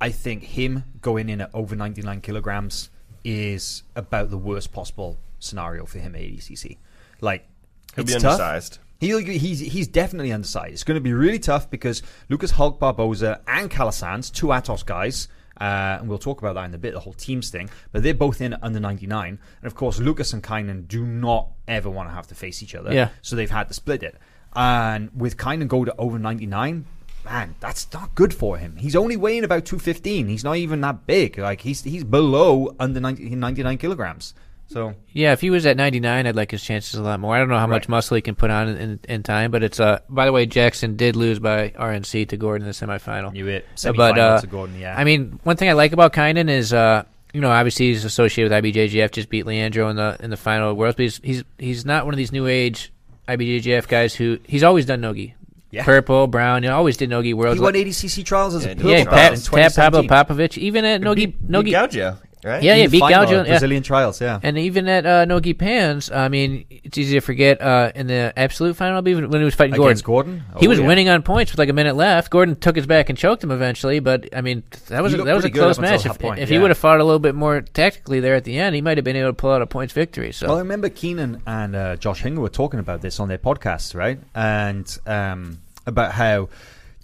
I think him going in at over 99 kilograms is about the worst possible scenario for him at ADCC. Like, He'll it's be tough. He'll, he's he's definitely undersized. It's going to be really tough because Lucas Hulk Barboza and Calasans, two Atos guys, uh, and we'll talk about that in a bit, the whole teams thing, but they're both in under 99. And of course, Lucas and Kaynan do not ever want to have to face each other. Yeah. So they've had to split it. And with Kaynan go to over 99, man, that's not good for him. He's only weighing about 215. He's not even that big. Like, he's he's below under 90, 99 kilograms. So Yeah, if he was at 99, I'd like his chances a lot more. I don't know how much muscle he can put on in, in, time, but it's uh. By the way, Jackson did lose by RNC to Gordon in the semifinal. you it. Semifinals but uh, to Gordon, yeah. I mean, one thing I like about Kaynan is uh, you know, obviously he's associated with IBJJF. Just beat Leandro in the in the final of Worlds, but he's he's he's not one of these new age IBJJF guys who he's always done nogi. Yeah. Purple, brown, you know, always did nogi worlds. he won ADCC trials as a Yeah, yeah, Pat, Pat Pablo Popovitch, even at nogi nogi. Gaudio right? Yeah, yeah, beat final, Gaudio. Yeah. Brazilian trials, yeah. And even at uh, Nogi Pans, I mean, it's easy to forget uh, in the absolute final, even when he was fighting Against Gordon. Gordon? he Oh, was yeah. winning on points with like a minute left. Gordon took his back and choked him eventually, but I mean, that was a, that was a close match. If, point, if he would have fought a little bit more tactically there at the end, he might have been able to pull out a points victory. So Well, I remember Keenan and uh, Josh Hinger were talking about this on their podcasts, right? And um, about how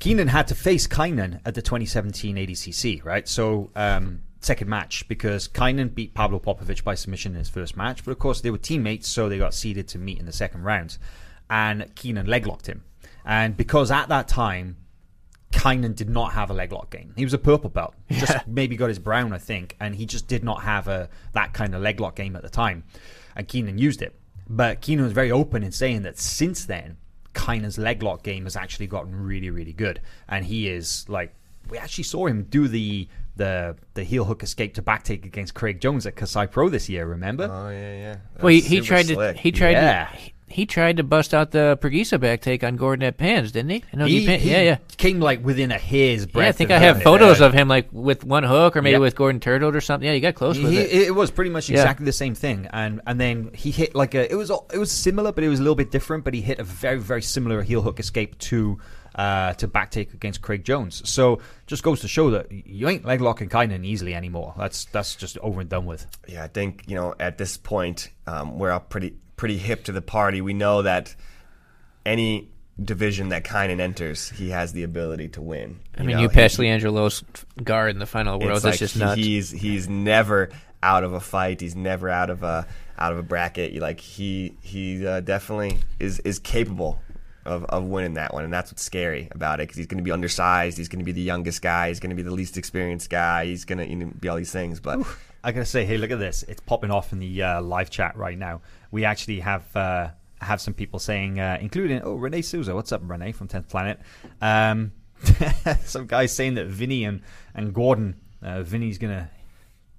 Keenan had to face Kaynan at the 2017 ADCC, right? So, um, second match, because Kaynan beat Pablo Popovitch by submission in his first match. But of course, they were teammates, so they got seeded to meet in the second round. And Keenan leglocked him. And because at that time, Kaynan did not have a leg lock game. He was a purple belt. Just maybe got his brown, I think, and he just did not have a that kind of leg lock game at the time. And Keenan used it. But Keenan was very open in saying that since then, Kaynan's leg lock game has actually gotten really, really good. And he is like we actually saw him do the the the heel hook escape to back take against Craig Jones at Kasai Pro this year, remember? Oh yeah, yeah. well, he, he tried slick. to he tried Yeah. to he, he tried to bust out the Preguiça back take on Gordon at Pans, didn't he? No, he, Pan- he yeah, yeah. came like within a hair's breadth. Yeah, I think I have doing it. photos of him like with one hook or maybe Yep. with Gordon Turtle or something. Yeah, you got close with He, it. it was pretty much Yeah. exactly the same thing, and and then he hit like a it was it was similar, but it was a little bit different. But he hit a very very similar heel hook escape to uh, to backtake against Craig Jones. So just goes to show that you ain't leg locking Kaynan easily anymore. That's that's just over and done with. Yeah, I think you know at this point um, we're all pretty pretty hip to the party. We know that any division that Kaynan enters, he has the ability to win. I mean, know, you he- passed Leandro's guard in the final world. It's That's like just nuts. He's he's never out of a fight. He's never out of a out of a bracket. You Like he he uh, definitely is is capable of, of winning that one, and that's what's scary about it because he's going to be undersized. He's going to be the youngest guy. He's going to be the least experienced guy. He's going to you know, be all these things. But I gotta say, hey, look at this! It's popping off in the uh, live chat right now. We actually have uh, have some people saying, uh, including oh Renee Souza, what's up, Renee from Tenth Planet? Um, some guys saying that Vinny and and Gordon, uh, Vinny's gonna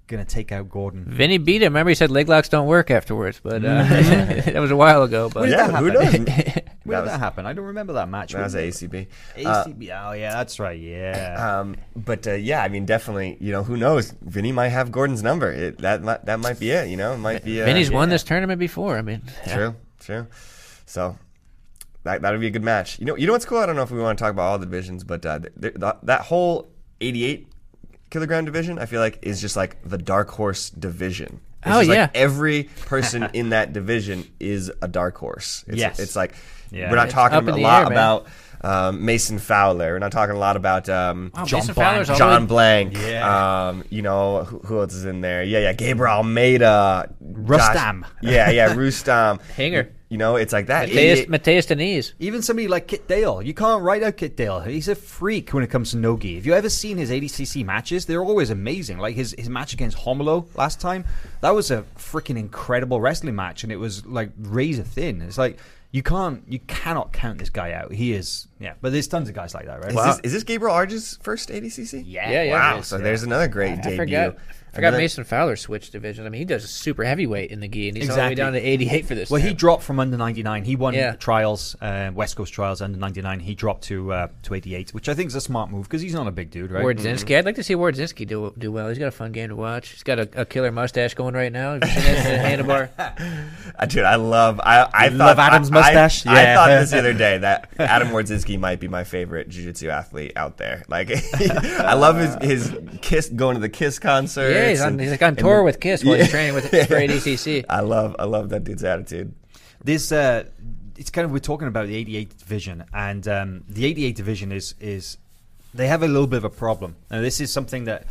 gonna take out Gordon. Vinny beat him. Remember, he said leg locks don't work afterwards, but uh, that was a while ago. But did yeah, who happen? knows? When That did was- that happen? I don't remember that match. that was When- ACB. Uh, ACB. oh yeah, that's right. Yeah. Um, but uh, yeah, I mean, definitely, you know, who knows? Vinny might have Gordon's number. It, that might, that might be it. You know, it might be. Uh, Vinny's won this tournament before. I mean, yeah. True, true. So that that would be a good match. You know, you know what's cool? I don't know if we want to talk about all the divisions, but uh, th- th- that, that whole 88 kilogram division, I feel like, is just like the dark horse division. It's Oh, just like yeah. every person in that division is a dark horse. It's, Yes. it's like Yeah. we're not It's talking a lot air, about um, Mason Fowler. We're not talking a lot about um, Wow, John Mason Blank. Fowler's John Blank. Yeah. Um, you know who, who else is in there? Yeah, yeah. Gabriel Almeida. Rustam. Gosh. Yeah, yeah. Rustam. Hinger. You know, it's like that. Mateus, 88 Mateus Deniz. Even somebody like Kit Dale, you can't write out Kit Dale. He's a freak when it comes to nogi. Have you ever seen his ADCC matches? They're always amazing. Like his, his match against Romulo last time, that was a freaking incredible wrestling match, and it was like razor thin. It's like you can't, you cannot count this guy out. He is, yeah. But there's tons of guys like that, right? Is, this, is this Gabriel Arge's first ADCC? Yeah, Yeah, yeah. Wow. it is, So yeah. there's another great I debut. forgot. I got forgot then- Mason Fowler switched division. I mean, he does super heavyweight in the gi, and he's all the way Exactly. down to 88 for this. Well, he dropped from under 99. He won Yeah. trials, uh, West Coast trials under 99. He dropped to uh, to 88, which I think is a smart move because he's not a big dude, right? Wardzinski. I'd like to see Wardzinski do do well. He's got a fun game to watch. He's got a, a killer mustache going right now. Have you seen that handlebar? Uh, dude, I love. I, I thought love Adam's I- I- mustache? I, Yeah. thought this the other day that Adam Wardzinski might be my favorite jiu-jitsu athlete out there. Like, I love his his kiss going to the Kiss concert. Yeah, he's on, he's like on tour with Kiss while he's training with for ADCC. I love I love that dude's attitude. this uh it's kind of we're talking about the 88 division and um, the 88 division is is they have a little bit of a problem and this is something that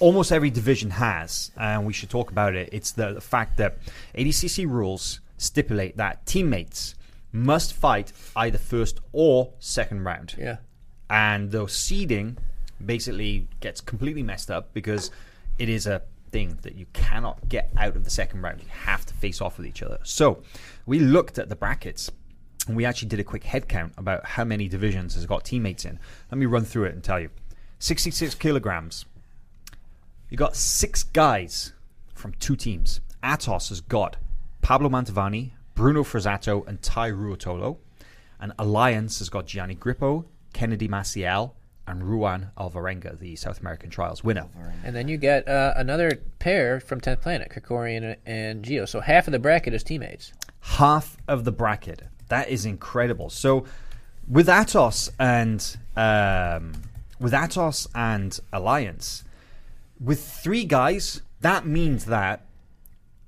almost every division has and we should talk about it it's the, the fact that adcc rules stipulate that teammates must fight either first or second round Yeah. and the seeding basically gets completely messed up because it is a thing that you cannot get out of the second round. You have to face off with each other. So we looked at the brackets and we actually did a quick head count about how many divisions has got teammates in. Let me run through it and tell you. 66 kilograms. You got six guys from two teams. Atos has got Pablo Mantovani, Bruno Frazzato, and Tye Ruotolo. And Alliance has got Gianni Grippo, Kennedy Maciel, and Ruan Alvarenga, the South American Trials winner. And then you get uh, another pair from 10th Planet, Krikorian and Gio. So half of the bracket is teammates. half of the bracket. That is incredible. So with Atos and um, with Atos and Alliance, with three guys, that means that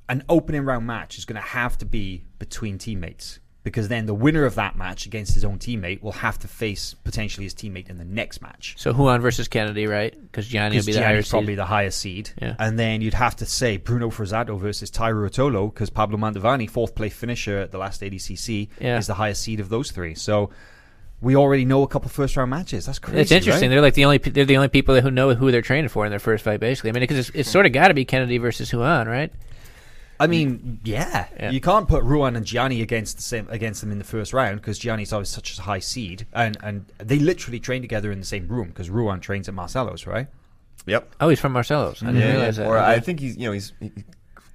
an opening round match is going to have to be between teammates because then the winner of that match against his own teammate will have to face potentially his teammate in the next match. So Ruan versus Kennedy, right? Because Gianni will be the higher probably seed. the highest seed. Yeah. And then you'd have to say Bruno Frazzato versus Tye Ruotolo because Pablo Mantovani, fourth place finisher at the last ADCC, Yeah. is the highest seed of those three. So we already know a couple first round matches. That's crazy. It's interesting. right? They're like the only they're the only people who know who they're training for in their first fight, basically. I mean, because it's, it's sort of got to be Kennedy versus Ruan, right? I mean, yeah. Yeah. You can't put Ruan and Gianni against the same against them in the first round because Gianni's always such a high seed, and and they literally train together in the same room because Ruan trains at Marcelo's, right? Yep. Oh, he's from Marcelo's. I didn't Yeah, realize yeah. that. Or Okay. I think he's you know he's he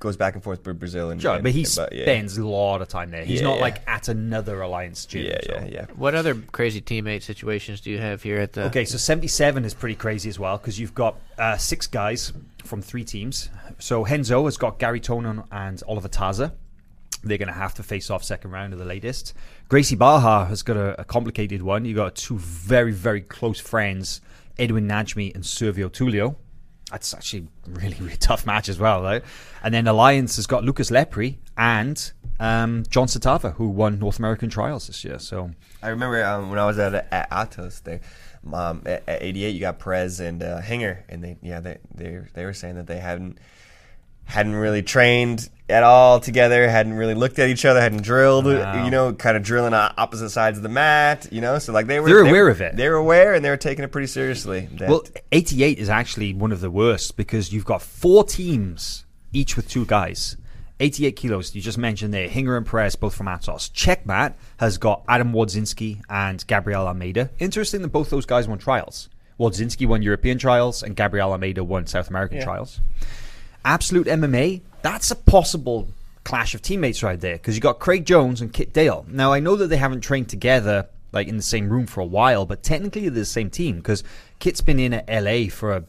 goes back and forth with Brazil and Sure, and- but he but, yeah. spends a lot of time there. He's Yeah, not yeah. like at another alliance gym. Yeah, so. yeah, yeah. What other crazy teammate situations do you have here at the? Okay, so 77 is pretty crazy as well because you've got uh, six guys from three teams. So Renzo has got Gary Tonon and Oliver Taza. They're going to have to face off second round of the latest. Gracie Barra has got a, a complicated one. You got two very, very close friends, Edwin Najmi and Servio Tullio. That's actually really, really tough match as well, right? And then Alliance has got Lucas Lepri and um, John Satava, who won North American trials this year. So I remember um, when I was at, at Atos, they, um, at, at 88, you got Perez and uh, Hinger, and they yeah they they they were saying that they hadn't hadn't really trained at all together, hadn't really looked at each other, hadn't drilled, Wow. you know, kind of drilling on opposite sides of the mat, you know. So like they were They're they aware were- of it. They were aware, and they were taking it pretty seriously. That- Well, 88 is actually one of the worst because you've got four teams, each with two guys. 88 kilos, you just mentioned there. Hinger and Perez, both from Atos. Checkmat has got Adam Wardzinski and Gabriel Almeida. Interesting that both those guys won trials. Wardzinski won European trials and Gabriel Almeida won South American Yeah. trials. Absolute MMA, that's a possible clash of teammates right there because you got Craig Jones and Kit Dale. Now I know that they haven't trained together like in the same room for a while, but technically they're the same team because Kit's been in at LA for a,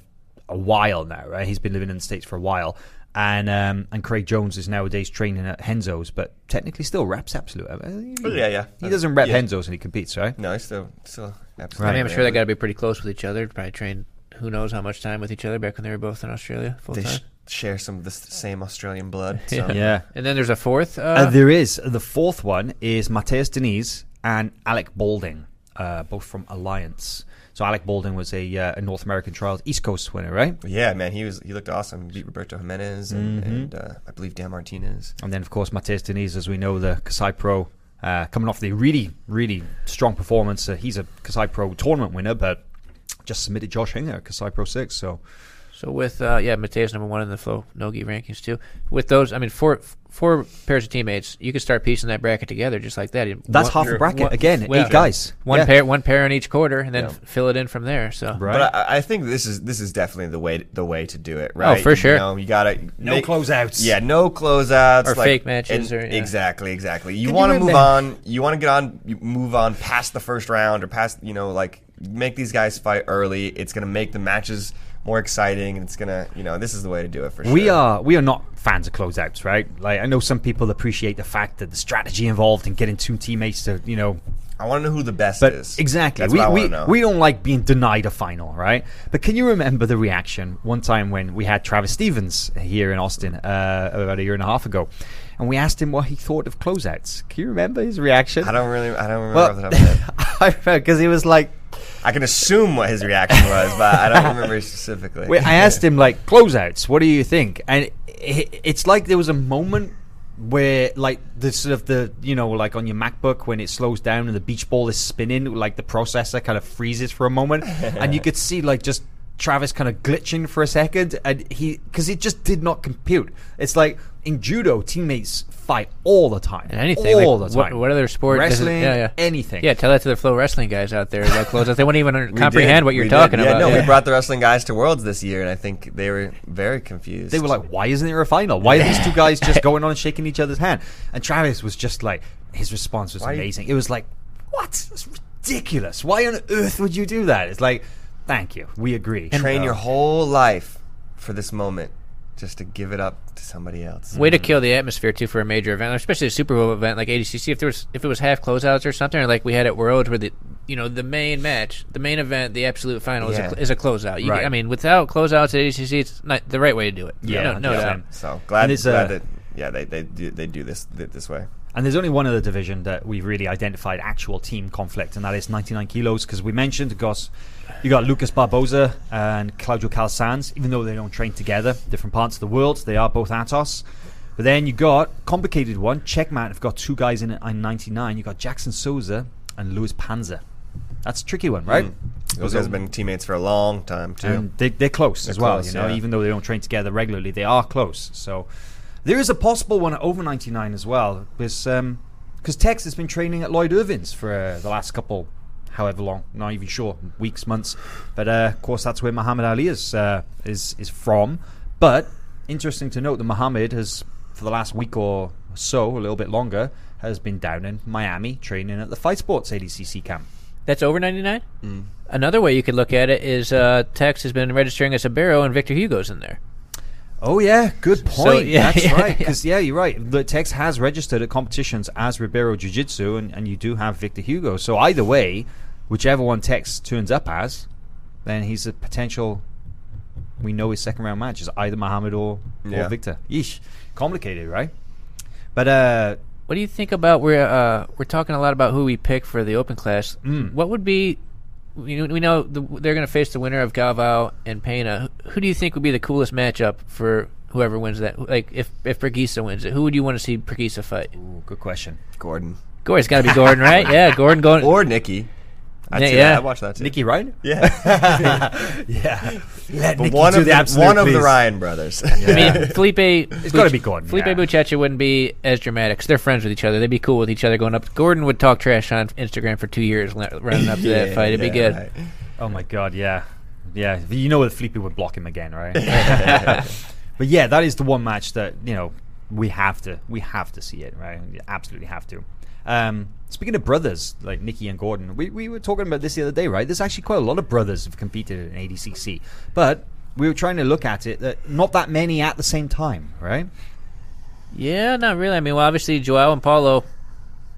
a while now, right? He's been living in the states for a while, and um, and Craig Jones is nowadays training at Renzo's, but technically still reps Absolute. I mean, Oh, yeah, yeah. He doesn't rep Yeah. Renzo's and he competes, right? no, it's still still I absolutely. mean, I'm sure they got to be pretty close with each other. Probably trained who knows how much time with each other back when they were both in Australia full time. sh- share some of the same Australian blood. So. Yeah. Yeah. And then there's a fourth. Uh, Uh, there is. The fourth one is Mateus Deniz and Alec Baulding, uh, both from Alliance. So Alec Baulding was a, uh, a North American Trials East Coast winner, right? Yeah, man, he was he looked awesome. Beat Roberto Jimenez and, Mm-hmm. and uh, I believe Dan Martinez. And then, of course, Mateus Deniz, as we know, the Kasai Pro, uh, coming off the really, really strong performance. Uh, he's a Kasai Pro tournament winner, but just submitted Josh Hinger at Kasai Pro 6. So So with uh, yeah, Mateus number one in the Flow Nogi rankings too. With those, I mean, four four pairs of teammates, you could start piecing that bracket together just like that. that's One- half a bracket. one- Again, well, eight guys. One Yeah. pair, one pair in each quarter, and then Yeah. fill it in from there. So Right. But I, I think this is this is definitely the way the way to do it, right? Oh, for sure. You know, you gotta No make- closeouts. Yeah, no closeouts Or like- fake matches and- or- yeah. exactly, exactly. You want to move on. You want to get on. Move on past the first round or past. You know, like make these guys fight early. It's gonna make the matches more exciting, and it's gonna. You know, this is the way to do it for sure. We are we are not fans of closeouts, right? Like I know some people appreciate the fact that the strategy involved in getting two teammates to you know I want to know who the best But is. exactly, That's we we, know. we don't like being denied a final, right? But can you remember the reaction one time when we had Travis Stevens here in Austin uh, about a year and a half ago, and we asked him what he thought of closeouts? Can you remember his reaction? I don't really. I don't remember Well, off the top of my head. Because he was like, I can assume what his reaction was, but I don't remember specifically. Wait, I asked him like closeouts. What do you think? And it, it's like there was a moment where like the sort of the you know like on your MacBook when it slows down and the beach ball is spinning, like the processor kind of freezes for a moment, and you could see like just Travis kind of glitching for a second, and he because it just did not compute. It's like in judo, teammates fight all the time, and anything, all like, the what, time. what other sport? does it- Wrestling, yeah, yeah. anything. Yeah, tell that to the Flow Wrestling guys out there about closeouts. They won't even comprehend did. what you're We talking did. about. No, yeah. we brought the wrestling guys to Worlds this year, and I think they were very confused. They were like, "Why isn't there a final? Why are these two guys just going on and shaking each other's hand?" And Travis was just like, his response was Why- amazing. It was like, "What? That's ridiculous. Why on earth would you do that?" It's like Thank you. We agree. Train So- your whole life for this moment, just to give it up to somebody else. Way to kill the atmosphere too for a major event, especially a Super Bowl event like ADCC. If there was if it was half closeouts or something, or like we had at Worlds, where the you know the main match, the main event, the absolute final Yeah. is, a, is a closeout. You, Right. I mean, without closeouts at ADCC, it's not the right way to do it. Yeah, no, no yeah. doubt. So glad, glad uh, that yeah they they do, they do this this way. And there's only one other division that we've really identified actual team conflict, and that is 99 kilos. Because we mentioned, of course, you got Lucas Barboza and Claudio Calasans, even though they don't train together, different parts of the world, they are both Atos. But then you got complicated one. Checkmat have got two guys in at 99. You got Jackson Souza and Luis Panza. That's a tricky one, right? Hmm. Those guys have been teammates for a long time too. And they, they're close as They're well. close, you know, yeah. even though they don't train together regularly, they are close. So there is a possible one at over 99 as well, because um, cause Tex has been training at Lloyd Irvin's for uh, the last couple, however long, not even sure, weeks, months. But uh, of course, that's where Mahamed Aly is uh, is is from. But interesting to note that Mahamed has, for the last week or so, a little bit longer, has been down in Miami training at the Fight Sports ADCC camp. That's over ninety nine. Mm. Another way you could look at it is uh, Tex has been registering as a Barrow, and Victor Hugo's in there. Oh yeah, good point. yeah, That's yeah, right. Because yeah, you're right. The Tex has registered at competitions as Ribeiro Jiu Jitsu, and, and you do have Victor Hugo. So either way, whichever one Tex turns up as, then he's a potential. We know his second round match is either Mahamed or, Yeah. or Victor. Yeesh, complicated, right? But uh, What do you think about we're uh, we're talking a lot about who we pick for the open class? Mm. What would be you we know the, they're going to face the winner of Galvao and Pena. Who, who do you think would be the coolest matchup for whoever wins that? Like if if Preguiça wins it, who would you want to see Preguiça fight? ooh, good question. Gordon Gordon's got to be Gordon, right? Yeah, Gordon going. or Nicky. I'd Yeah, yeah. I'd watch that too. Nicky Ryan? Yeah, Yeah. Let but Nicky one do of the the, absolute, one of the. Ryan brothers. I mean, Felipe. It's gotta be Gordon, Felipe yeah. Buchecha wouldn't be as dramatic 'cause they're friends with each other. They'd be cool with each other going up. Gordon would talk trash on Instagram for two years running up to that fight. It'd be good. right. Oh my god, yeah, yeah. You know that Felipe would block him again, right? but yeah, that is the one match that you know we have to we have to see it, right? We absolutely have to. Um, speaking of brothers like Nicky and Gordon, we we were talking about this the other day, right? There's actually quite a lot of brothers who've competed in ADCC, but we were trying to look at it that not that many at the same time, right? Yeah, not really. I mean, well, obviously Joao and Paulo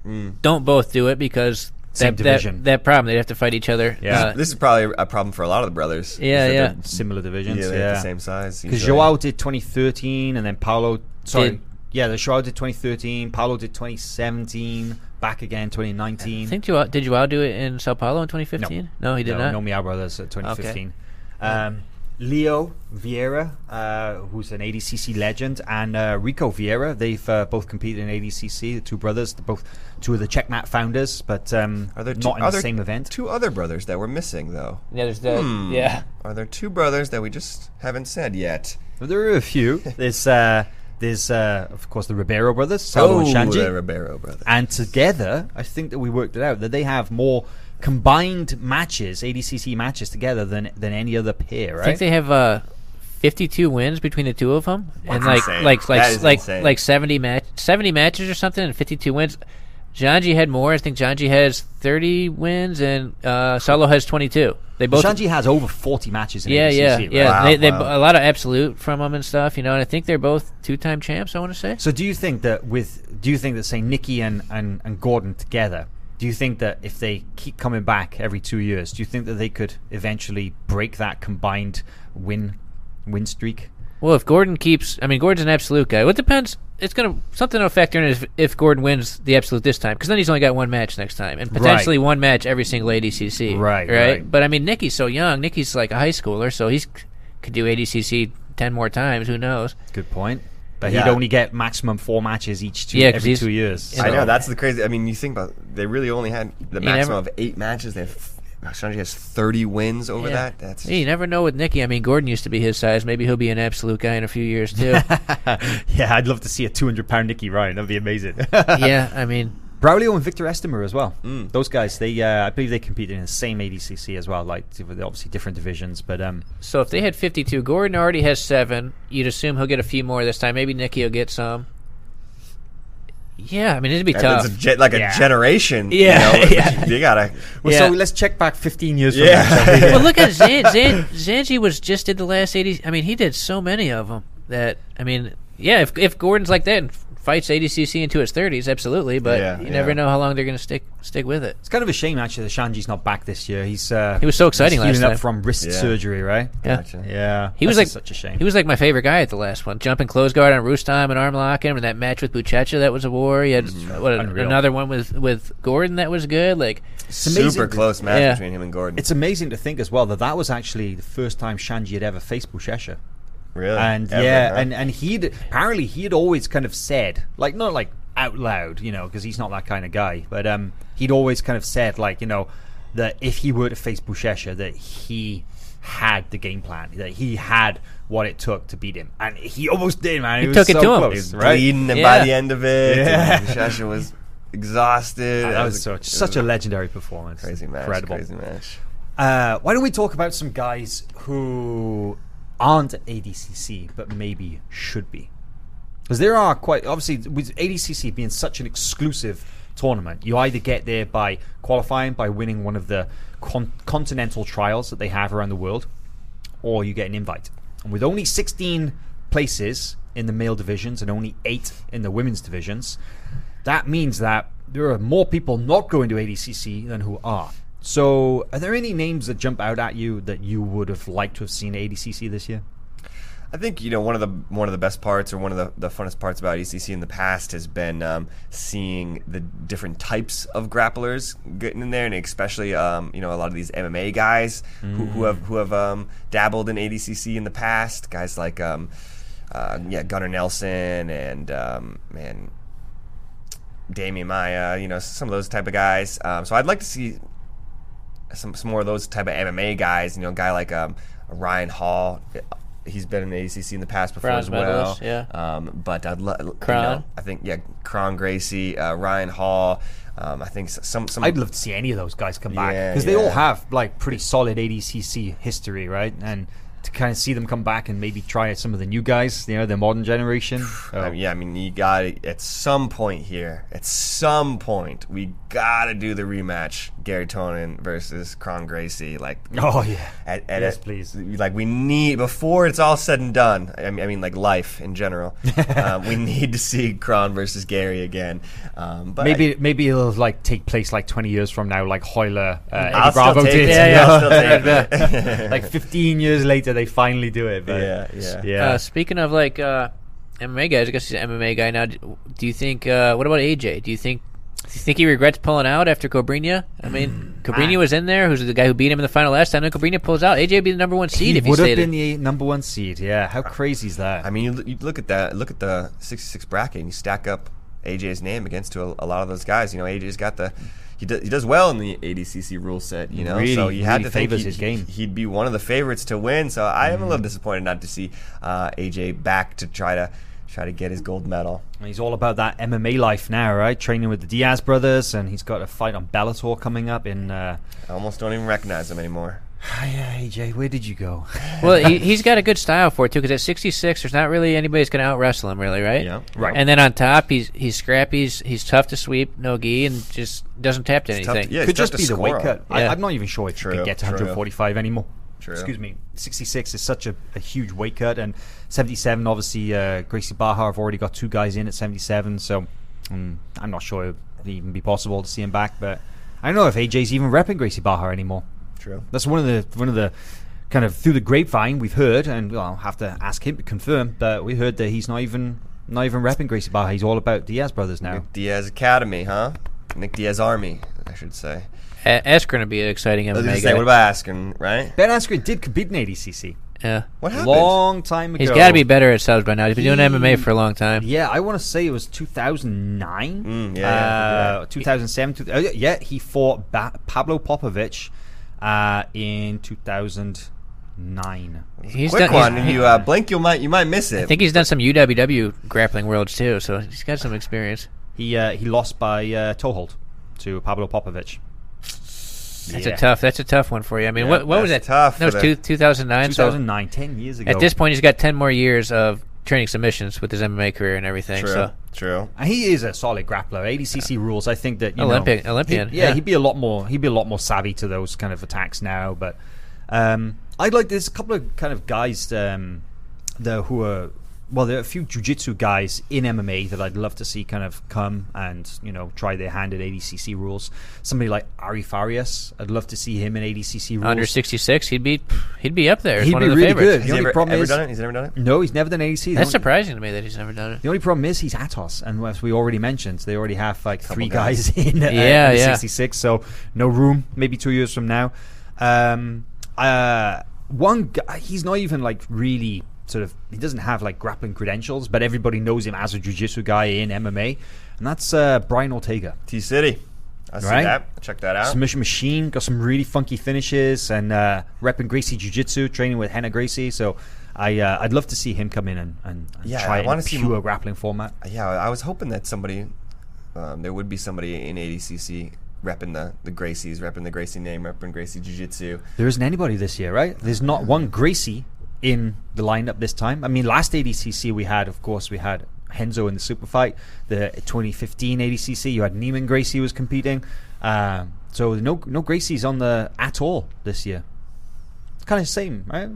Mm. don't both do it because Same that, division. That, that problem they have to fight each other. Yeah. Uh, this is probably a problem for a lot of the brothers. Yeah, yeah. Similar divisions, Yeah, yeah. they're the same size. Because usually. Joao did 2013, and then Paulo. Sorry, Did- yeah, the Joao did 2013. Paulo did 2017. Back again 2019. I think Joao, did Joao do it in Sao Paulo in 2015? No, he did no, not. No Miyao Brothers at 2015. Um, Leo Vieira, uh, who's an ADCC legend, and uh, Rico Vieira. They've uh, both competed in ADCC. The two brothers, they're both two of the Checkmat founders, but um, Are there two, not in are the same event. Two other brothers that we're missing, though. Yeah, there's the Hmm. yeah. Are there two brothers that we just haven't said yet? But there are a few. There's, uh, there's uh, of course, the Ribeiro brothers, Saulo and Xande. Oh, the Ribeiro brothers. And together, I think that we worked it out that they have more combined matches, ADCC matches together than than any other pair, right? I think they have uh, 52 wins between the two of them, and like insane. like That like is like insane. like 70 match 70 matches or something, and 52 wins. Xande had more. I think Xande has 30 wins, and uh, Saulo has 22. They both. Xande has over 40 matches in yeah, ADCC, yeah, right? yeah. Wow, they, they wow. a lot of absolute from them and stuff, you know. And I think they're both two-time champs. I want to say. So do you think that with do you think that say Nicky and, and, and Gordon together, do you think that if they keep coming back every two years, do you think that they could eventually break that combined win win streak? Well, if Gordon keeps, I mean, Gordon's an absolute guy. Well, it depends. It's gonna something will factor in if, if Gordon wins the absolute this time, because then he's only got one match next time, and potentially one match every single ADCC. Right, right. right. But I mean, Nicky's so young. Nicky's like a high schooler, so he's could do ADCC ten more times. Who knows? Good point. But Yeah. he'd only get maximum four matches each two Yeah, 'cause every two years. I know that's the crazy. I mean, you think about they really only had the maximum never- of eight matches. They have Xande has thirty wins over Yeah. that. That's Yeah, you never know with Nicky. I mean, Gordon used to be his size. Maybe he'll be an absolute guy in a few years too. yeah, I'd love to see a 200 pound Nicky Ryan. That'd be amazing. yeah, I mean, Braulio and Victor Estima as well. Mm. Those guys, they uh, I believe they competed in the same ADCC as well, like obviously different divisions. But um, so if they had fifty-two, Gordon already has seven. You'd assume he'll get a few more this time. Maybe Nicky will get some. Yeah, I mean it'd be And tough. It's a ge- like a Yeah. generation. Yeah, you, know? yeah. you gotta. Well, Yeah. so let's check back 15 years from Yeah. now. we? well, look at Zan, Zan, Xande was just did the last eighty. I mean, he did so many of them that I mean, yeah. If if Gordon's like that and fights ADCC into his thirties, absolutely. But Yeah, you never yeah. know how long they're going to stick stick with it. It's kind of a shame actually that Xande's not back this year. He's uh, He was so exciting last healing up time. from wrist Yeah. surgery, right? Yeah. Gotcha. Yeah, He was like such a shame. He was like my favorite guy at the last one. Jumping close guard on Rustam and arm locking him, and that match with Buchecha that was a war. He had what another one with with Gordon that was good. Like Super close match Yeah. between him and Gordon. It's amazing to think as well that that was actually the first time Shanji had ever faced Buchecha. Really and Ever, yeah, huh? and and he'd apparently he had always kind of said like not like out loud, you know, because he's not that kind of guy, but um, he'd always kind of said like you know that if he were to face Buchecha, that he had the game plan, that he had what it took to beat him, and he almost did, man. He was took it so to him. close, He was right? bleeding, and Yeah. by the end of it, Yeah. Shasha was exhausted. Ah, that was a- such, it was a legendary performance. crazy match. Incredible. Crazy match. Uh, why don't we talk about some guys who aren't ADCC but maybe should be? Because there are quite obviously with ADCC being such an exclusive tournament, you either get there by qualifying by winning one of the con- continental trials that they have around the world, or you get an invite. And with only 16 places in the male divisions and only eight in the women's divisions, that means that there are more people not going to ADCC than who are. So, are there any names that jump out at you that you would have liked to have seen at ADCC this year? I think you know one of the one of the best parts or one of the, the funnest parts about ADCC in the past has been um, seeing the different types of grapplers getting in there, and especially um, you know a lot of these MMA guys who, who have who have um, dabbled in ADCC in the past. Guys like um, uh, yeah Gunnar Nelson and um, man Demian Maia, you know some of those type of guys. Um, so I'd like to see some, some more of those type of MMA guys. You know, a guy like um, Ryan Hall. He's been in the ADCC in the past before Bronze as well. medalist, yeah. Um, but I'd lo- you know, I think yeah, Kron Gracie, uh, Ryan Hall. Um, I think some some. I'd love to see any of those guys come back Yeah, because they all have like pretty solid ADCC history, right? And to kind of see them come back and maybe try some of the new guys, you know, the modern generation. I Oh. mean, yeah, I mean, you got to at some point here. At some point, we gotta do the rematch: Gary Tonon versus Kron Gracie. Like, Oh, yeah. at, at Yes, a- please. Like, we need before it's all said and done. I mean, I mean like life in general. um, we need to see Kron versus Gary again. Um, but Maybe maybe it'll like take place like 20 years from now, like Royler, uh, still Bravo did. it. Yeah, Yeah, yeah. I'll still take it. like 15 years later, they finally do it. But Yeah, yeah. yeah. Uh, speaking of like uh, MMA guys, I guess he's an MMA guy now. Do do you think? Uh, what about AJ? Do you think? Do you think he regrets pulling out after Cobrinha? I mean, Cobrinha was in there, who's the guy who beat him in the final last time. And Cobrinha pulls out. AJ would be the number one seed he if he would have been in. the number one seed. Yeah, how crazy is that? I mean, you, you look at that. Look at the 66 bracket, and you stack up AJ's name against to a, a lot of those guys. You know, AJ's got the. He, do, he does well in the ADCC rule set, you know. Really- so you had really to think he'd, his game. he'd be one of the favorites to win. So I am a little disappointed not to see uh, AJ back to try to try to get his gold medal. He's all about that MMA life now, right? Training with the Diaz brothers, and he's got a fight on Bellator coming up in. Uh, I almost don't even recognize him anymore. Yeah, AJ, where did you go? Well, he, he's got a good style for it too. Because at 66, there's not really anybody that's going to out wrestle him, really, right? Yeah. Right. And then on top, he's he's scrappy. He's, he's tough to sweep, no gi, and just doesn't tap to It's tough to- anything. yeah, Could just be the weight cut. I, Yeah. I'm not even sure if he True, could get to true. 145 anymore. True. Excuse me. 66 is such a, a huge weight cut, and 77, obviously, uh, Gracie Barra have already got two guys in at 77, so um, I'm not sure it'd even be possible to see him back. But I don't know if AJ's even repping Gracie Barra anymore. True. That's one of the one of the kind of through the grapevine we've heard, and well, I'll have to ask him to confirm. But we heard that he's not even not even repping Gracie Barra. He's all about Diaz brothers now. Nick Diaz Academy, huh? Nick Diaz Army, I should say. A- Askren to be an exciting I was MMA gonna guy. say, what about Askren, right? Ben Askren did compete in ADCC yeah. What happened? long time ago. He's got to be better at subs by now. He's been doing He- MMA for a long time. Yeah, I want to say it was 2009, Mm, yeah, yeah, uh, 2007. two- uh, yeah, he fought ba- Pablo Popovitch uh, in 2009. He's Quick done, one, he's- you uh, blink, you might you might miss it. I think he's done some UWW grappling worlds too, so he's got some experience. He uh, he lost by uh, toe hold to Pablo Popovitch. That's Yeah. a tough. That's a tough one for you. I mean, Yeah, what what was that? tough That was for two, the- 2009. So 10 years ago. at this point, he's got 10 more years of training submissions with his MMA career and everything. True. So True. And he is a solid grappler. ADCC rules. I think that you Olympic- know, Olympian, he- yeah, yeah. he'd be a lot more. He'd be a lot more savvy to those kind of attacks now. But um, I'd like there's a couple of kind of guys um, there who are well, there are a few jiu-jitsu guys in MMA that I'd love to see kind of come and you know try their hand at ADCC rules. Somebody like Ary Farias, I'd love to see him in ADCC rules. under 66, he'd be he'd be up there. as He'd one be of the really favorites. good. Has The he only ever, problem ever is- done it? He's never done it? No, he's never done ADC. The That's only- surprising to me that he's never done it. The only problem is he's Atos, and as we already mentioned, they already have like three guys. guys, in, uh, Yeah, yeah. 66, so no room. Maybe two years from now. Um, uh, one guy, he's not even like really sort of. He doesn't have like grappling credentials, but everybody knows him as a jiu-jitsu guy in MMA, and that's uh, Brian Ortega. T City. I see Right. that. Check that out. Submission machine, got some really funky finishes, and uh, repping Gracie Jiu Jitsu, training with Rener Gracie. So I, uh, I'd love to see him come in and, and, and Yeah, try I in a see pure m- grappling format. Yeah, I was hoping that somebody, um, there would be somebody in ADCC repping the, the Gracies, repping the Gracie name, repping Gracie Jiu Jitsu. There isn't anybody this year, right? There's not one Gracie in the lineup this time. I mean, last ADCC we had, of course, we had Renzo in the super fight. The 2015 ADCC, you had Neiman Gracie was competing. Um, so no no Gracies on the at all this year. It's kind of the same, right?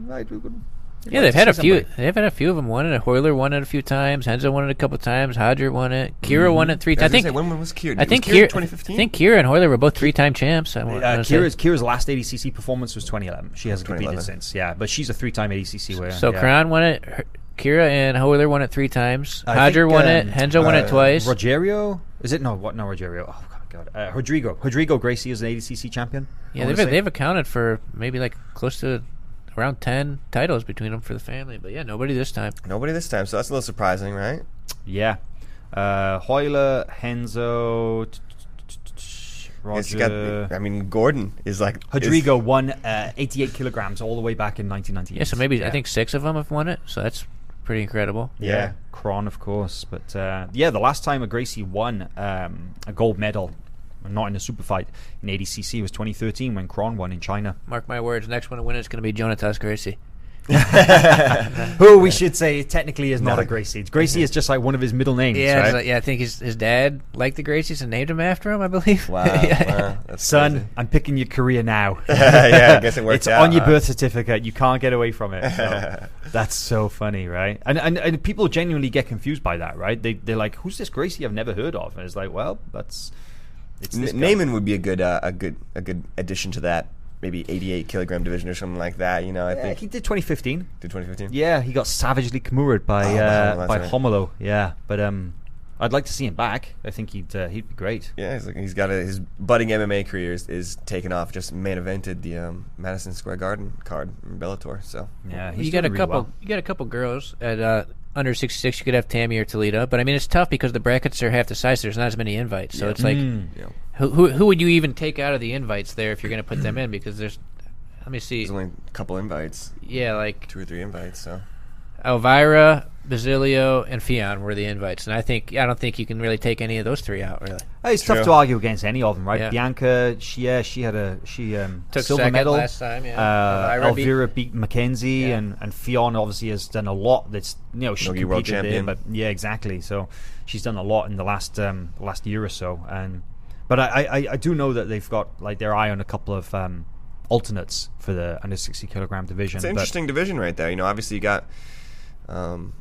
Right, we would- Yeah, I'd they've had a see few. somebody. They've had a few of them won it. Royler won it a few times. Renzo won it a couple times. Roger won it. Kyra won it three I times. was I think. say, when was Kyra? I think Kyra Kyra. 2015. I think Kyra and Royler were both three-time champs. I want Uh. Kyra's, Kyra's last ADCC performance was 2011. She hasn't competed since, yeah, but she's a three-time ADCC winner. So yeah. Kron won it. Her- Kyra and Royler won it three times. I Roger think, won um, it. Renzo won it uh, twice. Rogerio is it? No, what? No, Rogerio. Oh God, uh, Rodrigo. Rodrigo Gracie is an ADCC champion. Yeah, they've they've accounted for maybe like close to around ten titles between them for the family. But yeah, nobody this time. Nobody this time, so that's a little surprising, right? Yeah. Uh, Royler, Renzo, Roger. got, I mean, Gordon is like is- Rodrigo won uh, 88 kilograms all the way back in 1998. Yeah, so maybe I think six of them have won it. So that's pretty incredible. Yeah, Yeah. Kron, of course. But uh, yeah, the last time a Gracie won um, a gold medal, not in a super fight, in ADCC it was 2013 when Kron won in China. Mark my words. Next one to win is going to be Jonnatas Gracie. Who we should say technically is not No. a Gracie. Gracie is just like one of his middle names, Yeah, right? like- yeah. I think his his dad liked the Gracies and named him after him. I believe. Wow, Yeah. wow, Son, crazy. I'm picking your career now. yeah, I guess it worked it's out. on your huh? birth certificate. You can't get away from it. So that's so funny, right? And, and and people genuinely get confused by that, right? They they're like, "Who's this Gracie I've never heard of?" And it's like, well, that's it's N- Neiman would be a good, uh, a good, a good addition to that. Maybe 88 kilogram division or something like that. You know, I Yeah, think he did 2015. did 2015. Yeah, he got savagely kimura'd by Oh, uh, that's by right. Romulo. Yeah, but um, I'd like to see him back. I think he'd uh, he'd be great. Yeah, he's, like, he's got a, his budding MMA career is, is taken off. Just main evented the um, Madison Square Garden card in Bellator. So Yeah, he's you got a really couple. well. You got a couple girls at uh, under sixty six. You could have Tammy or Toledo, but I mean it's tough because the brackets are half the size. So there's not as many invites. So Yeah. it's like Mm. who, who who would you even take out of the invites there if you're going to put them in? Because there's let me see. there's only a couple invites, Yeah, like two or three invites. So Elvira, Basilio, and Ffion were the invites, and I think I don't think you can really take any of those three out. Really, It's tough to argue against any of them, right? Yeah. Bianca, she yeah, she had a she um, Took silver medal last time, yeah. Uh, Elvira beat- Elvira beat, Mackenzie, Yeah. and and Ffion obviously has done a lot. That's you know she Nogi world competed there, but yeah, exactly. So she's done a lot in the last um, last year or so, and but I, I I do know that they've got like their eye on a couple of um, alternates for the under sixty kilogram division. it's an but- interesting division right there. You know, obviously you got um,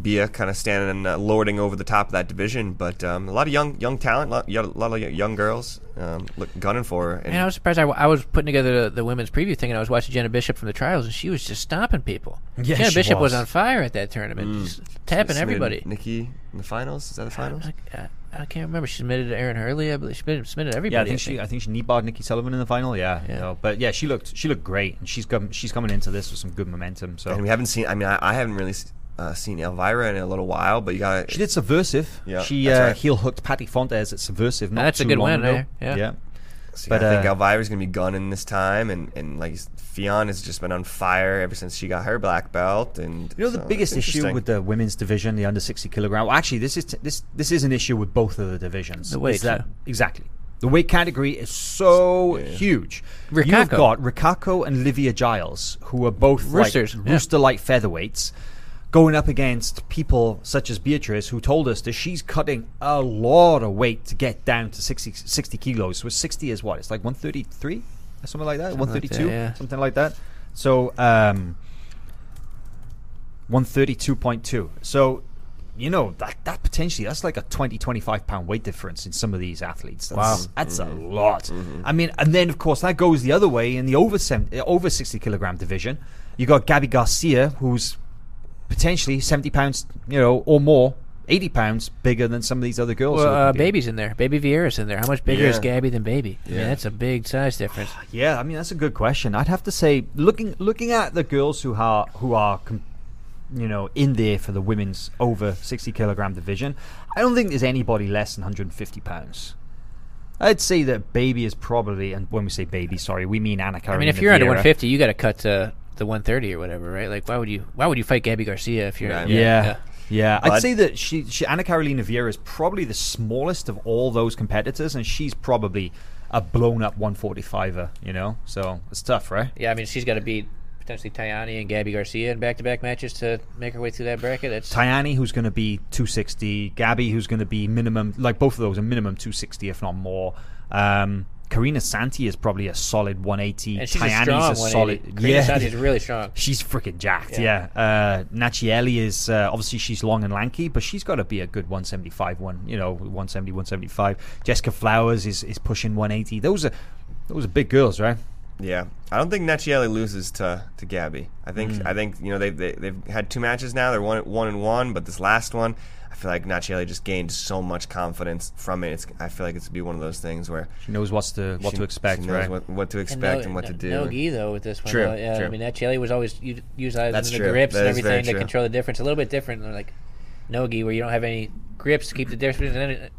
Bia kind of standing and uh, lording over the top of that division, but um, a lot of young young talent, a lot, a lot of young girls um, look, gunning for her. And Man, I was surprised. I, I was putting together the, the women's preview thing, and I was watching Jenna Bishop from the trials, and she was just stomping people. Yeah, Jenna Bishop was. was. on fire at that tournament, just tapping submitted everybody. Nikki in the finals. Is that the finals? I, I, I can't remember. She submitted to Erin Herle. I believe she submitted, submitted everybody. Yeah, I think she. I think she knee barred Nikki Sullivan in the final. Yeah, Yeah. you know, but yeah, she looked she looked great, and she's come she's coming into this with some good momentum. So And we haven't seen. I mean, I, I haven't really uh, seen Elvira in a little while, but you got She did Subversive. Yeah, she that's uh, right. heel hooked Patty Fontes at Subversive. Not That's a too good long win ago. there, yeah. yeah. See, But, I think uh, Elvira's gonna be gunning this time, and and like Ffion has just been on fire ever since she got her black belt. And You know the so biggest issue with the women's division, the under sixty kilogram. Well, actually, this is t- this this is an issue with both of the divisions. The weight, is that yeah. exactly the weight category is so Yeah. huge. Rikako. You've got Rikako and Livia Giles, who are both Roosters, like yeah. rooster-like featherweights, going up against people such as Beatrice, who told us that she's cutting a lot of weight to get down to 60, 60 kilos. So 60 is what? It's like 133? Or something like that? Something like 132? that, yeah. Something like that. So, um, 132.2. So, you know, that, that potentially, that's like a 20, 25 pound weight difference in some of these athletes. That's, Wow. That's a lot. I mean, and then, of course, that goes the other way in the over, 70, over 60 kilogram division. You got Gabby Garcia, who's potentially 70 pounds, you know, or more, 80 pounds bigger than some of these other girls. Well, who are uh, competing. Baby's in there. Baby Vieira's in there. How much bigger is Yeah. Gabby than Baby? I mean, Yeah. that's a big size difference. Yeah, I mean that's a good question. I'd have to say, looking looking at the girls who are who are, com- you know, in there for the women's over sixty kilogram division, I don't think there's anybody less than 150 pounds. I'd say that baby is probably, and when we say baby, sorry, we mean Anna I mean, if you're under 150, you got to cut to the 130 or whatever, right? Like, why would you? Why would you fight Gabby Garcia if you're? Right. Yeah. Yeah, Well, I'd I'd- say that she, she Anna Carolina Vieira is probably the smallest of all those competitors, and she's probably a blown up 145er. You know, so it's tough, right? Yeah, I mean, she's got to beat potentially Tayane and Gabby Garcia in back-to-back matches to make her way through that bracket. That's Tayane, who's going to be 260, Gabby, who's going to be minimum, like both of those, a minimum 260, if not more. Um, Karina Santi is probably a solid 180. and she's a strong a 180. solid, Karina yeah, Santi's really strong. she's freaking jacked. Yeah. Yeah, uh, Nathiely is uh, obviously she's long and lanky, but she's got to be a good 175 one. You know, 170, 175. Jessica Flowers is, is pushing 180. Those are those are big girls, right? Yeah, I don't think Nathiely loses to, to Gabby. I think Hmm. I think you know they they they've had two matches now. They're one one and one, but this last one, I feel like Nathiely just gained so much confidence from it. It's, I feel like it's to be one of those things where She knows what's to what she- to expect, she knows right? what, what to expect and, what to do. No gi though with this one. True, though. Yeah, true. I mean that Chelly was always u- utilizing That's the true. grips That and everything to control the difference. A little bit different than like no gi where you don't have any grips to keep the difference.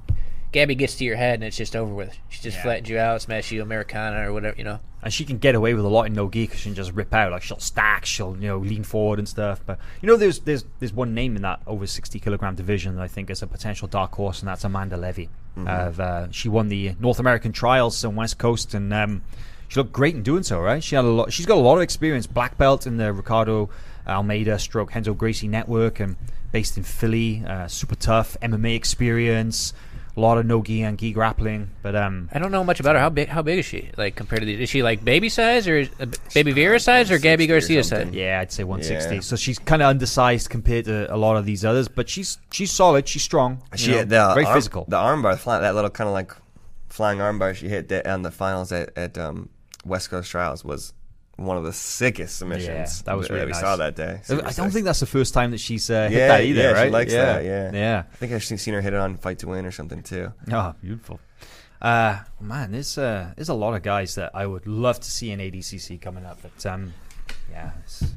And then it, Gabby gets to your head and it's just over with. She just Yeah. flattens you out, smash you Americana or whatever. You know. and she can get away with a lot in no gi because she can just rip out. Like she'll stack, she'll you know lean forward and stuff. But you know, there's there's there's one name in that over 60 kilogram division that I think is a potential dark horse, and that's Amanda Leve. Of, uh, she won the North American trials on West Coast, and um, she looked great in doing so. Right? She had a lot. She's got a lot of experience. Black belt in the Ricardo Almeida Stroke Renzo Gracie network, and based in Philly. Uh, super tough MMA experience. A lot of no gi and gi grappling, but um, I don't know much about her. How big? How big is she? Like compared to these? Is she like baby size or uh, baby Vieira size or Gabby 160 or Garcia size? Yeah, I'd say 160. Yeah. So she's kind of undersized compared to a lot of these others, but she's she's solid. She's strong. you She know, hit the very arm, physical. The armbar, that little kind of like flying armbar she hit that on the finals at, at um, West Coast Trials was one of the sickest submissions that was really that we nice. saw that day. I don't think that's the first time that she's uh, hit Yeah, that either, yeah, right? she likes yeah. that. Yeah, yeah. I think I've seen her hit it on Fight to Win or something too. Oh, beautiful. Uh, man, there's uh, there's a lot of guys that I would love to see in ADCC coming up, but um, yeah, this,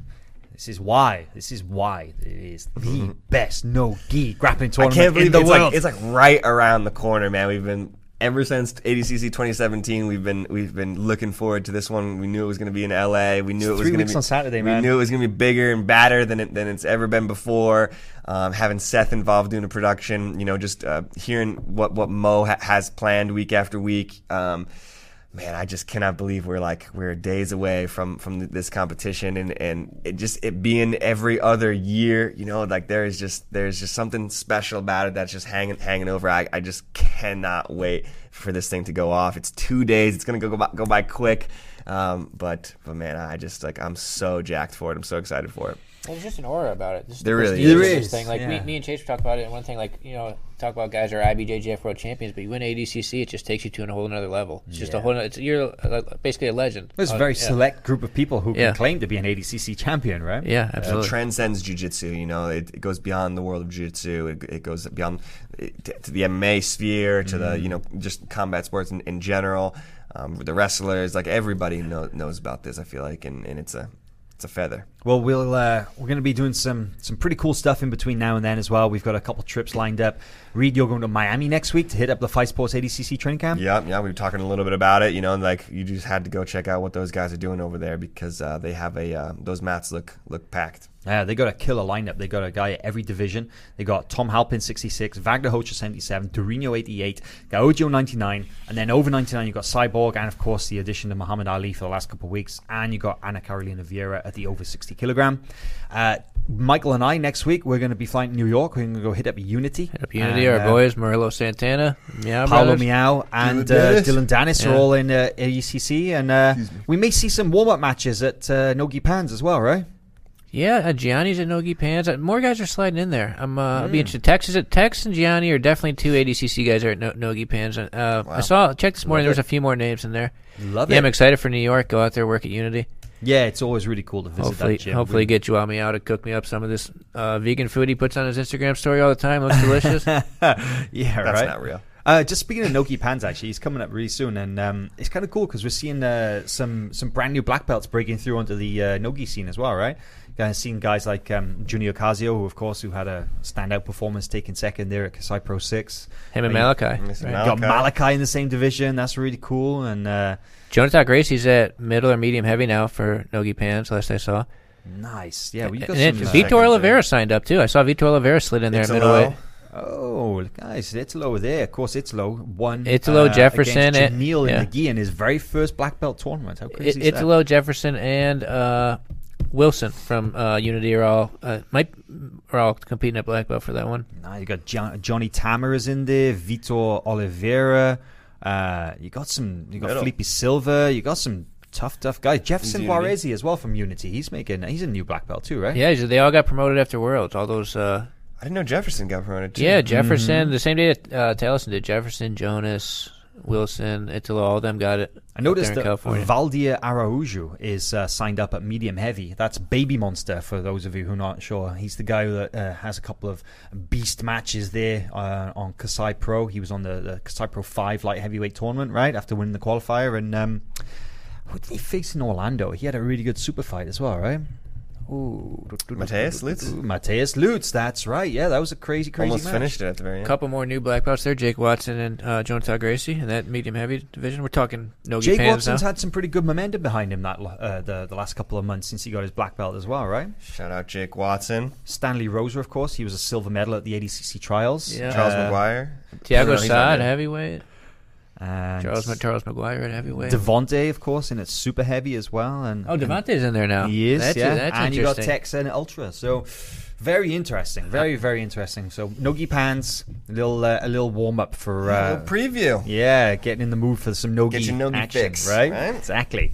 this is why this is why it is the best no gi grappling I can't believe in the it's world. like it's like right around the corner, man. We've been ever since ADCC 2017. We've been we've been looking forward to this one. We knew it was going to be in LA. We knew it was three going to weeks be on Saturday, we knew it was going to be bigger and badder than it, than it's ever been before. Um, having Seth involved doing the production, you know, just uh, hearing what what Mo ha- has planned week after week. Um, man, I just cannot believe we're like we're days away from from this competition and and it just it being every other year. You know, like there is just there's just something special about it that's just hanging hanging over. I, I just cannot wait for this thing to go off. It's two days. It's gonna go go by, go by quick. Um, but but man, I just like I'm so jacked for it. I'm so excited for it. Well, there's just an aura about it. Just There the really prestige is. of There this is, Thing. Like yeah. me, me and Chase were talking about it. And one thing, like you know, talk about guys who are IBJJF World Champions, but you win ADCC, it just takes you to a whole another level. It's just a Yeah. whole. It's you're uh, basically a legend. There's a Uh, very yeah. select group of people who Yeah. can claim to be an ADCC champion, right? Yeah, It absolutely. transcends jujitsu. You know, it, it goes beyond the world of jujitsu. It, it goes beyond it, to, to the MMA sphere, to the you know just combat sports in, in general. Um, the wrestlers, like everybody know, knows about this. I feel like, and, and it's a it's a feather. Well, we'll uh, we're going to be doing some some pretty cool stuff in between now and then as well. We've got a couple trips lined up. Reid, you're going to Miami next week to hit up the Fight Sports ADCC training camp. Yeah, yeah, we were talking a little bit about it. You know, like you just had to go check out what those guys are doing over there because uh, they have a uh, those mats look look packed. Yeah, they got a killer lineup. They got a guy at every division. They got Tom Halpin 66, Wagner Rocha 77, Dorino 88, Gaojo 99, and then over 99 you got Cyborg, and of course the addition of Mahamed Aly for the last couple of weeks, and you got Anna Carolina Vieira at the over 60 kilogram. Uh, Michael and I next week we're going to be flying to New York. We're going to go hit up Unity. Hit up Unity, And, our uh, boys, Murilo Santana, Miyao Paolo Brothers. Miyao and Dillon uh, Danis. Dillon Danis are all in uh, ADCC, and uh, we may see some warm up matches at uh, Nogi Pans as well, right? Yeah, uh, Gianni's at Nogi Pans. Uh, more guys are sliding in there. I'm. Uh, Hmm. I'll be interested. Tex is at Tex and Gianni are definitely two ADCC guys are at no- Nogi Pans. Uh, I saw checked this morning. Love There was it. a few more names in there. Love yeah, it. I'm excited for New York. Go out there, work at Unity. Yeah, it's always really cool to visit Hopefully, that gym. hopefully We- get Joami out to cook me up some of this uh, vegan food he puts on his Instagram story all the time. Looks delicious. yeah, That's right. not real. Uh, just speaking of Nogi Pans, actually, he's coming up really soon, and um, it's kind of cool because we're seeing uh, some some brand new black belts breaking through onto the uh, Nogi scene as well, right? Uh, seen guys like um, Junny Ocasio, who of course who had a standout performance, taking second there at Kasai Pro Six. Him and Uh, Malachi. Right. Malachi. Got Malachi in the same division. That's really cool, and uh, Jonnatas Gracie's at middle or medium heavy now for Nogi Pans. Last I saw. nice. Yeah, we got and some. uh, Vitor seconds, Oliveira signed up too. I saw Vitor Oliveira slid in there at middleweight. Oh, guys, Italo there. Of course, Italo won. Italo, uh, Jefferson, and- Neil yeah. and McGee in his very first black belt tournament. How It, crazy is that? Italo, Jefferson, and uh, Wilson from uh, Unity are all uh, might are all competing at black belt for that one. Nah, you got jo- Johnny Tamer is in there, Vitor Oliveira. Uh, you got some. You got Middle. Felipe Silva. You got some tough, tough guys. Jefferson Unity. Juarez as well from Unity. He's making. He's a new black belt too, right? Yeah, they all got promoted after Worlds. All those. Uh, I didn't know Jefferson got promoted too. yeah, Jefferson. The same day that uh, Taliesin did. Jefferson, Jonas, Wilson, Italo, all of them got it. I noticed that California. Valdir Araujo is uh, signed up at medium heavy. That's Baby Monster for those of you who are not sure. He's the guy that uh, has a couple of beast matches there uh, on Kasai Pro. He was on the, the Kasai Pro 5 light heavyweight tournament, right, after winning the qualifier. And um, who did he face in Orlando? He had a really good super fight as well, right? Ooh, Matheus Lutes? Ooh, Matheus Lutes, that's right. Yeah, that was a crazy, crazy Almost match. finished it at the very end. A couple more new black belts there. Jake Watson and uh, Jonnatas Gracie in that medium heavy division. We're talking Nogi Jake Pans Watson's now. had some pretty good momentum behind him that uh, the the last couple of months since he got his black belt as well, right? Shout out Jake Watson, Stanley Roser, of course, he was a silver medal at the ADCC trials. Yeah. Charles Uh, McGuire. Tiago No, Saad, heavyweight. And Charles Charles McGuire at heavyweight. Devonte, of course, in its super heavy as well. And oh, Devontae's in there now. he is, That's, yeah. that's and you got. Tex and Ultra. So very interesting, very very interesting. So Nogi Pans, a little uh, a little warm up for. A Uh, little preview. Yeah, getting in the mood for some Nogi, Get your Nogi action, fix, right? right? Exactly.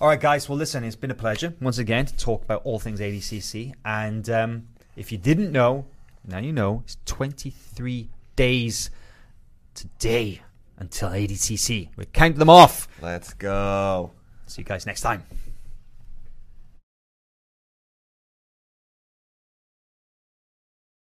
All right, guys. Well, listen, it's been a pleasure once again to talk about all things ADCC. And um, if you didn't know, now you know. It's 23 days today until ADCC. We count them off. Let's go. See you guys next time.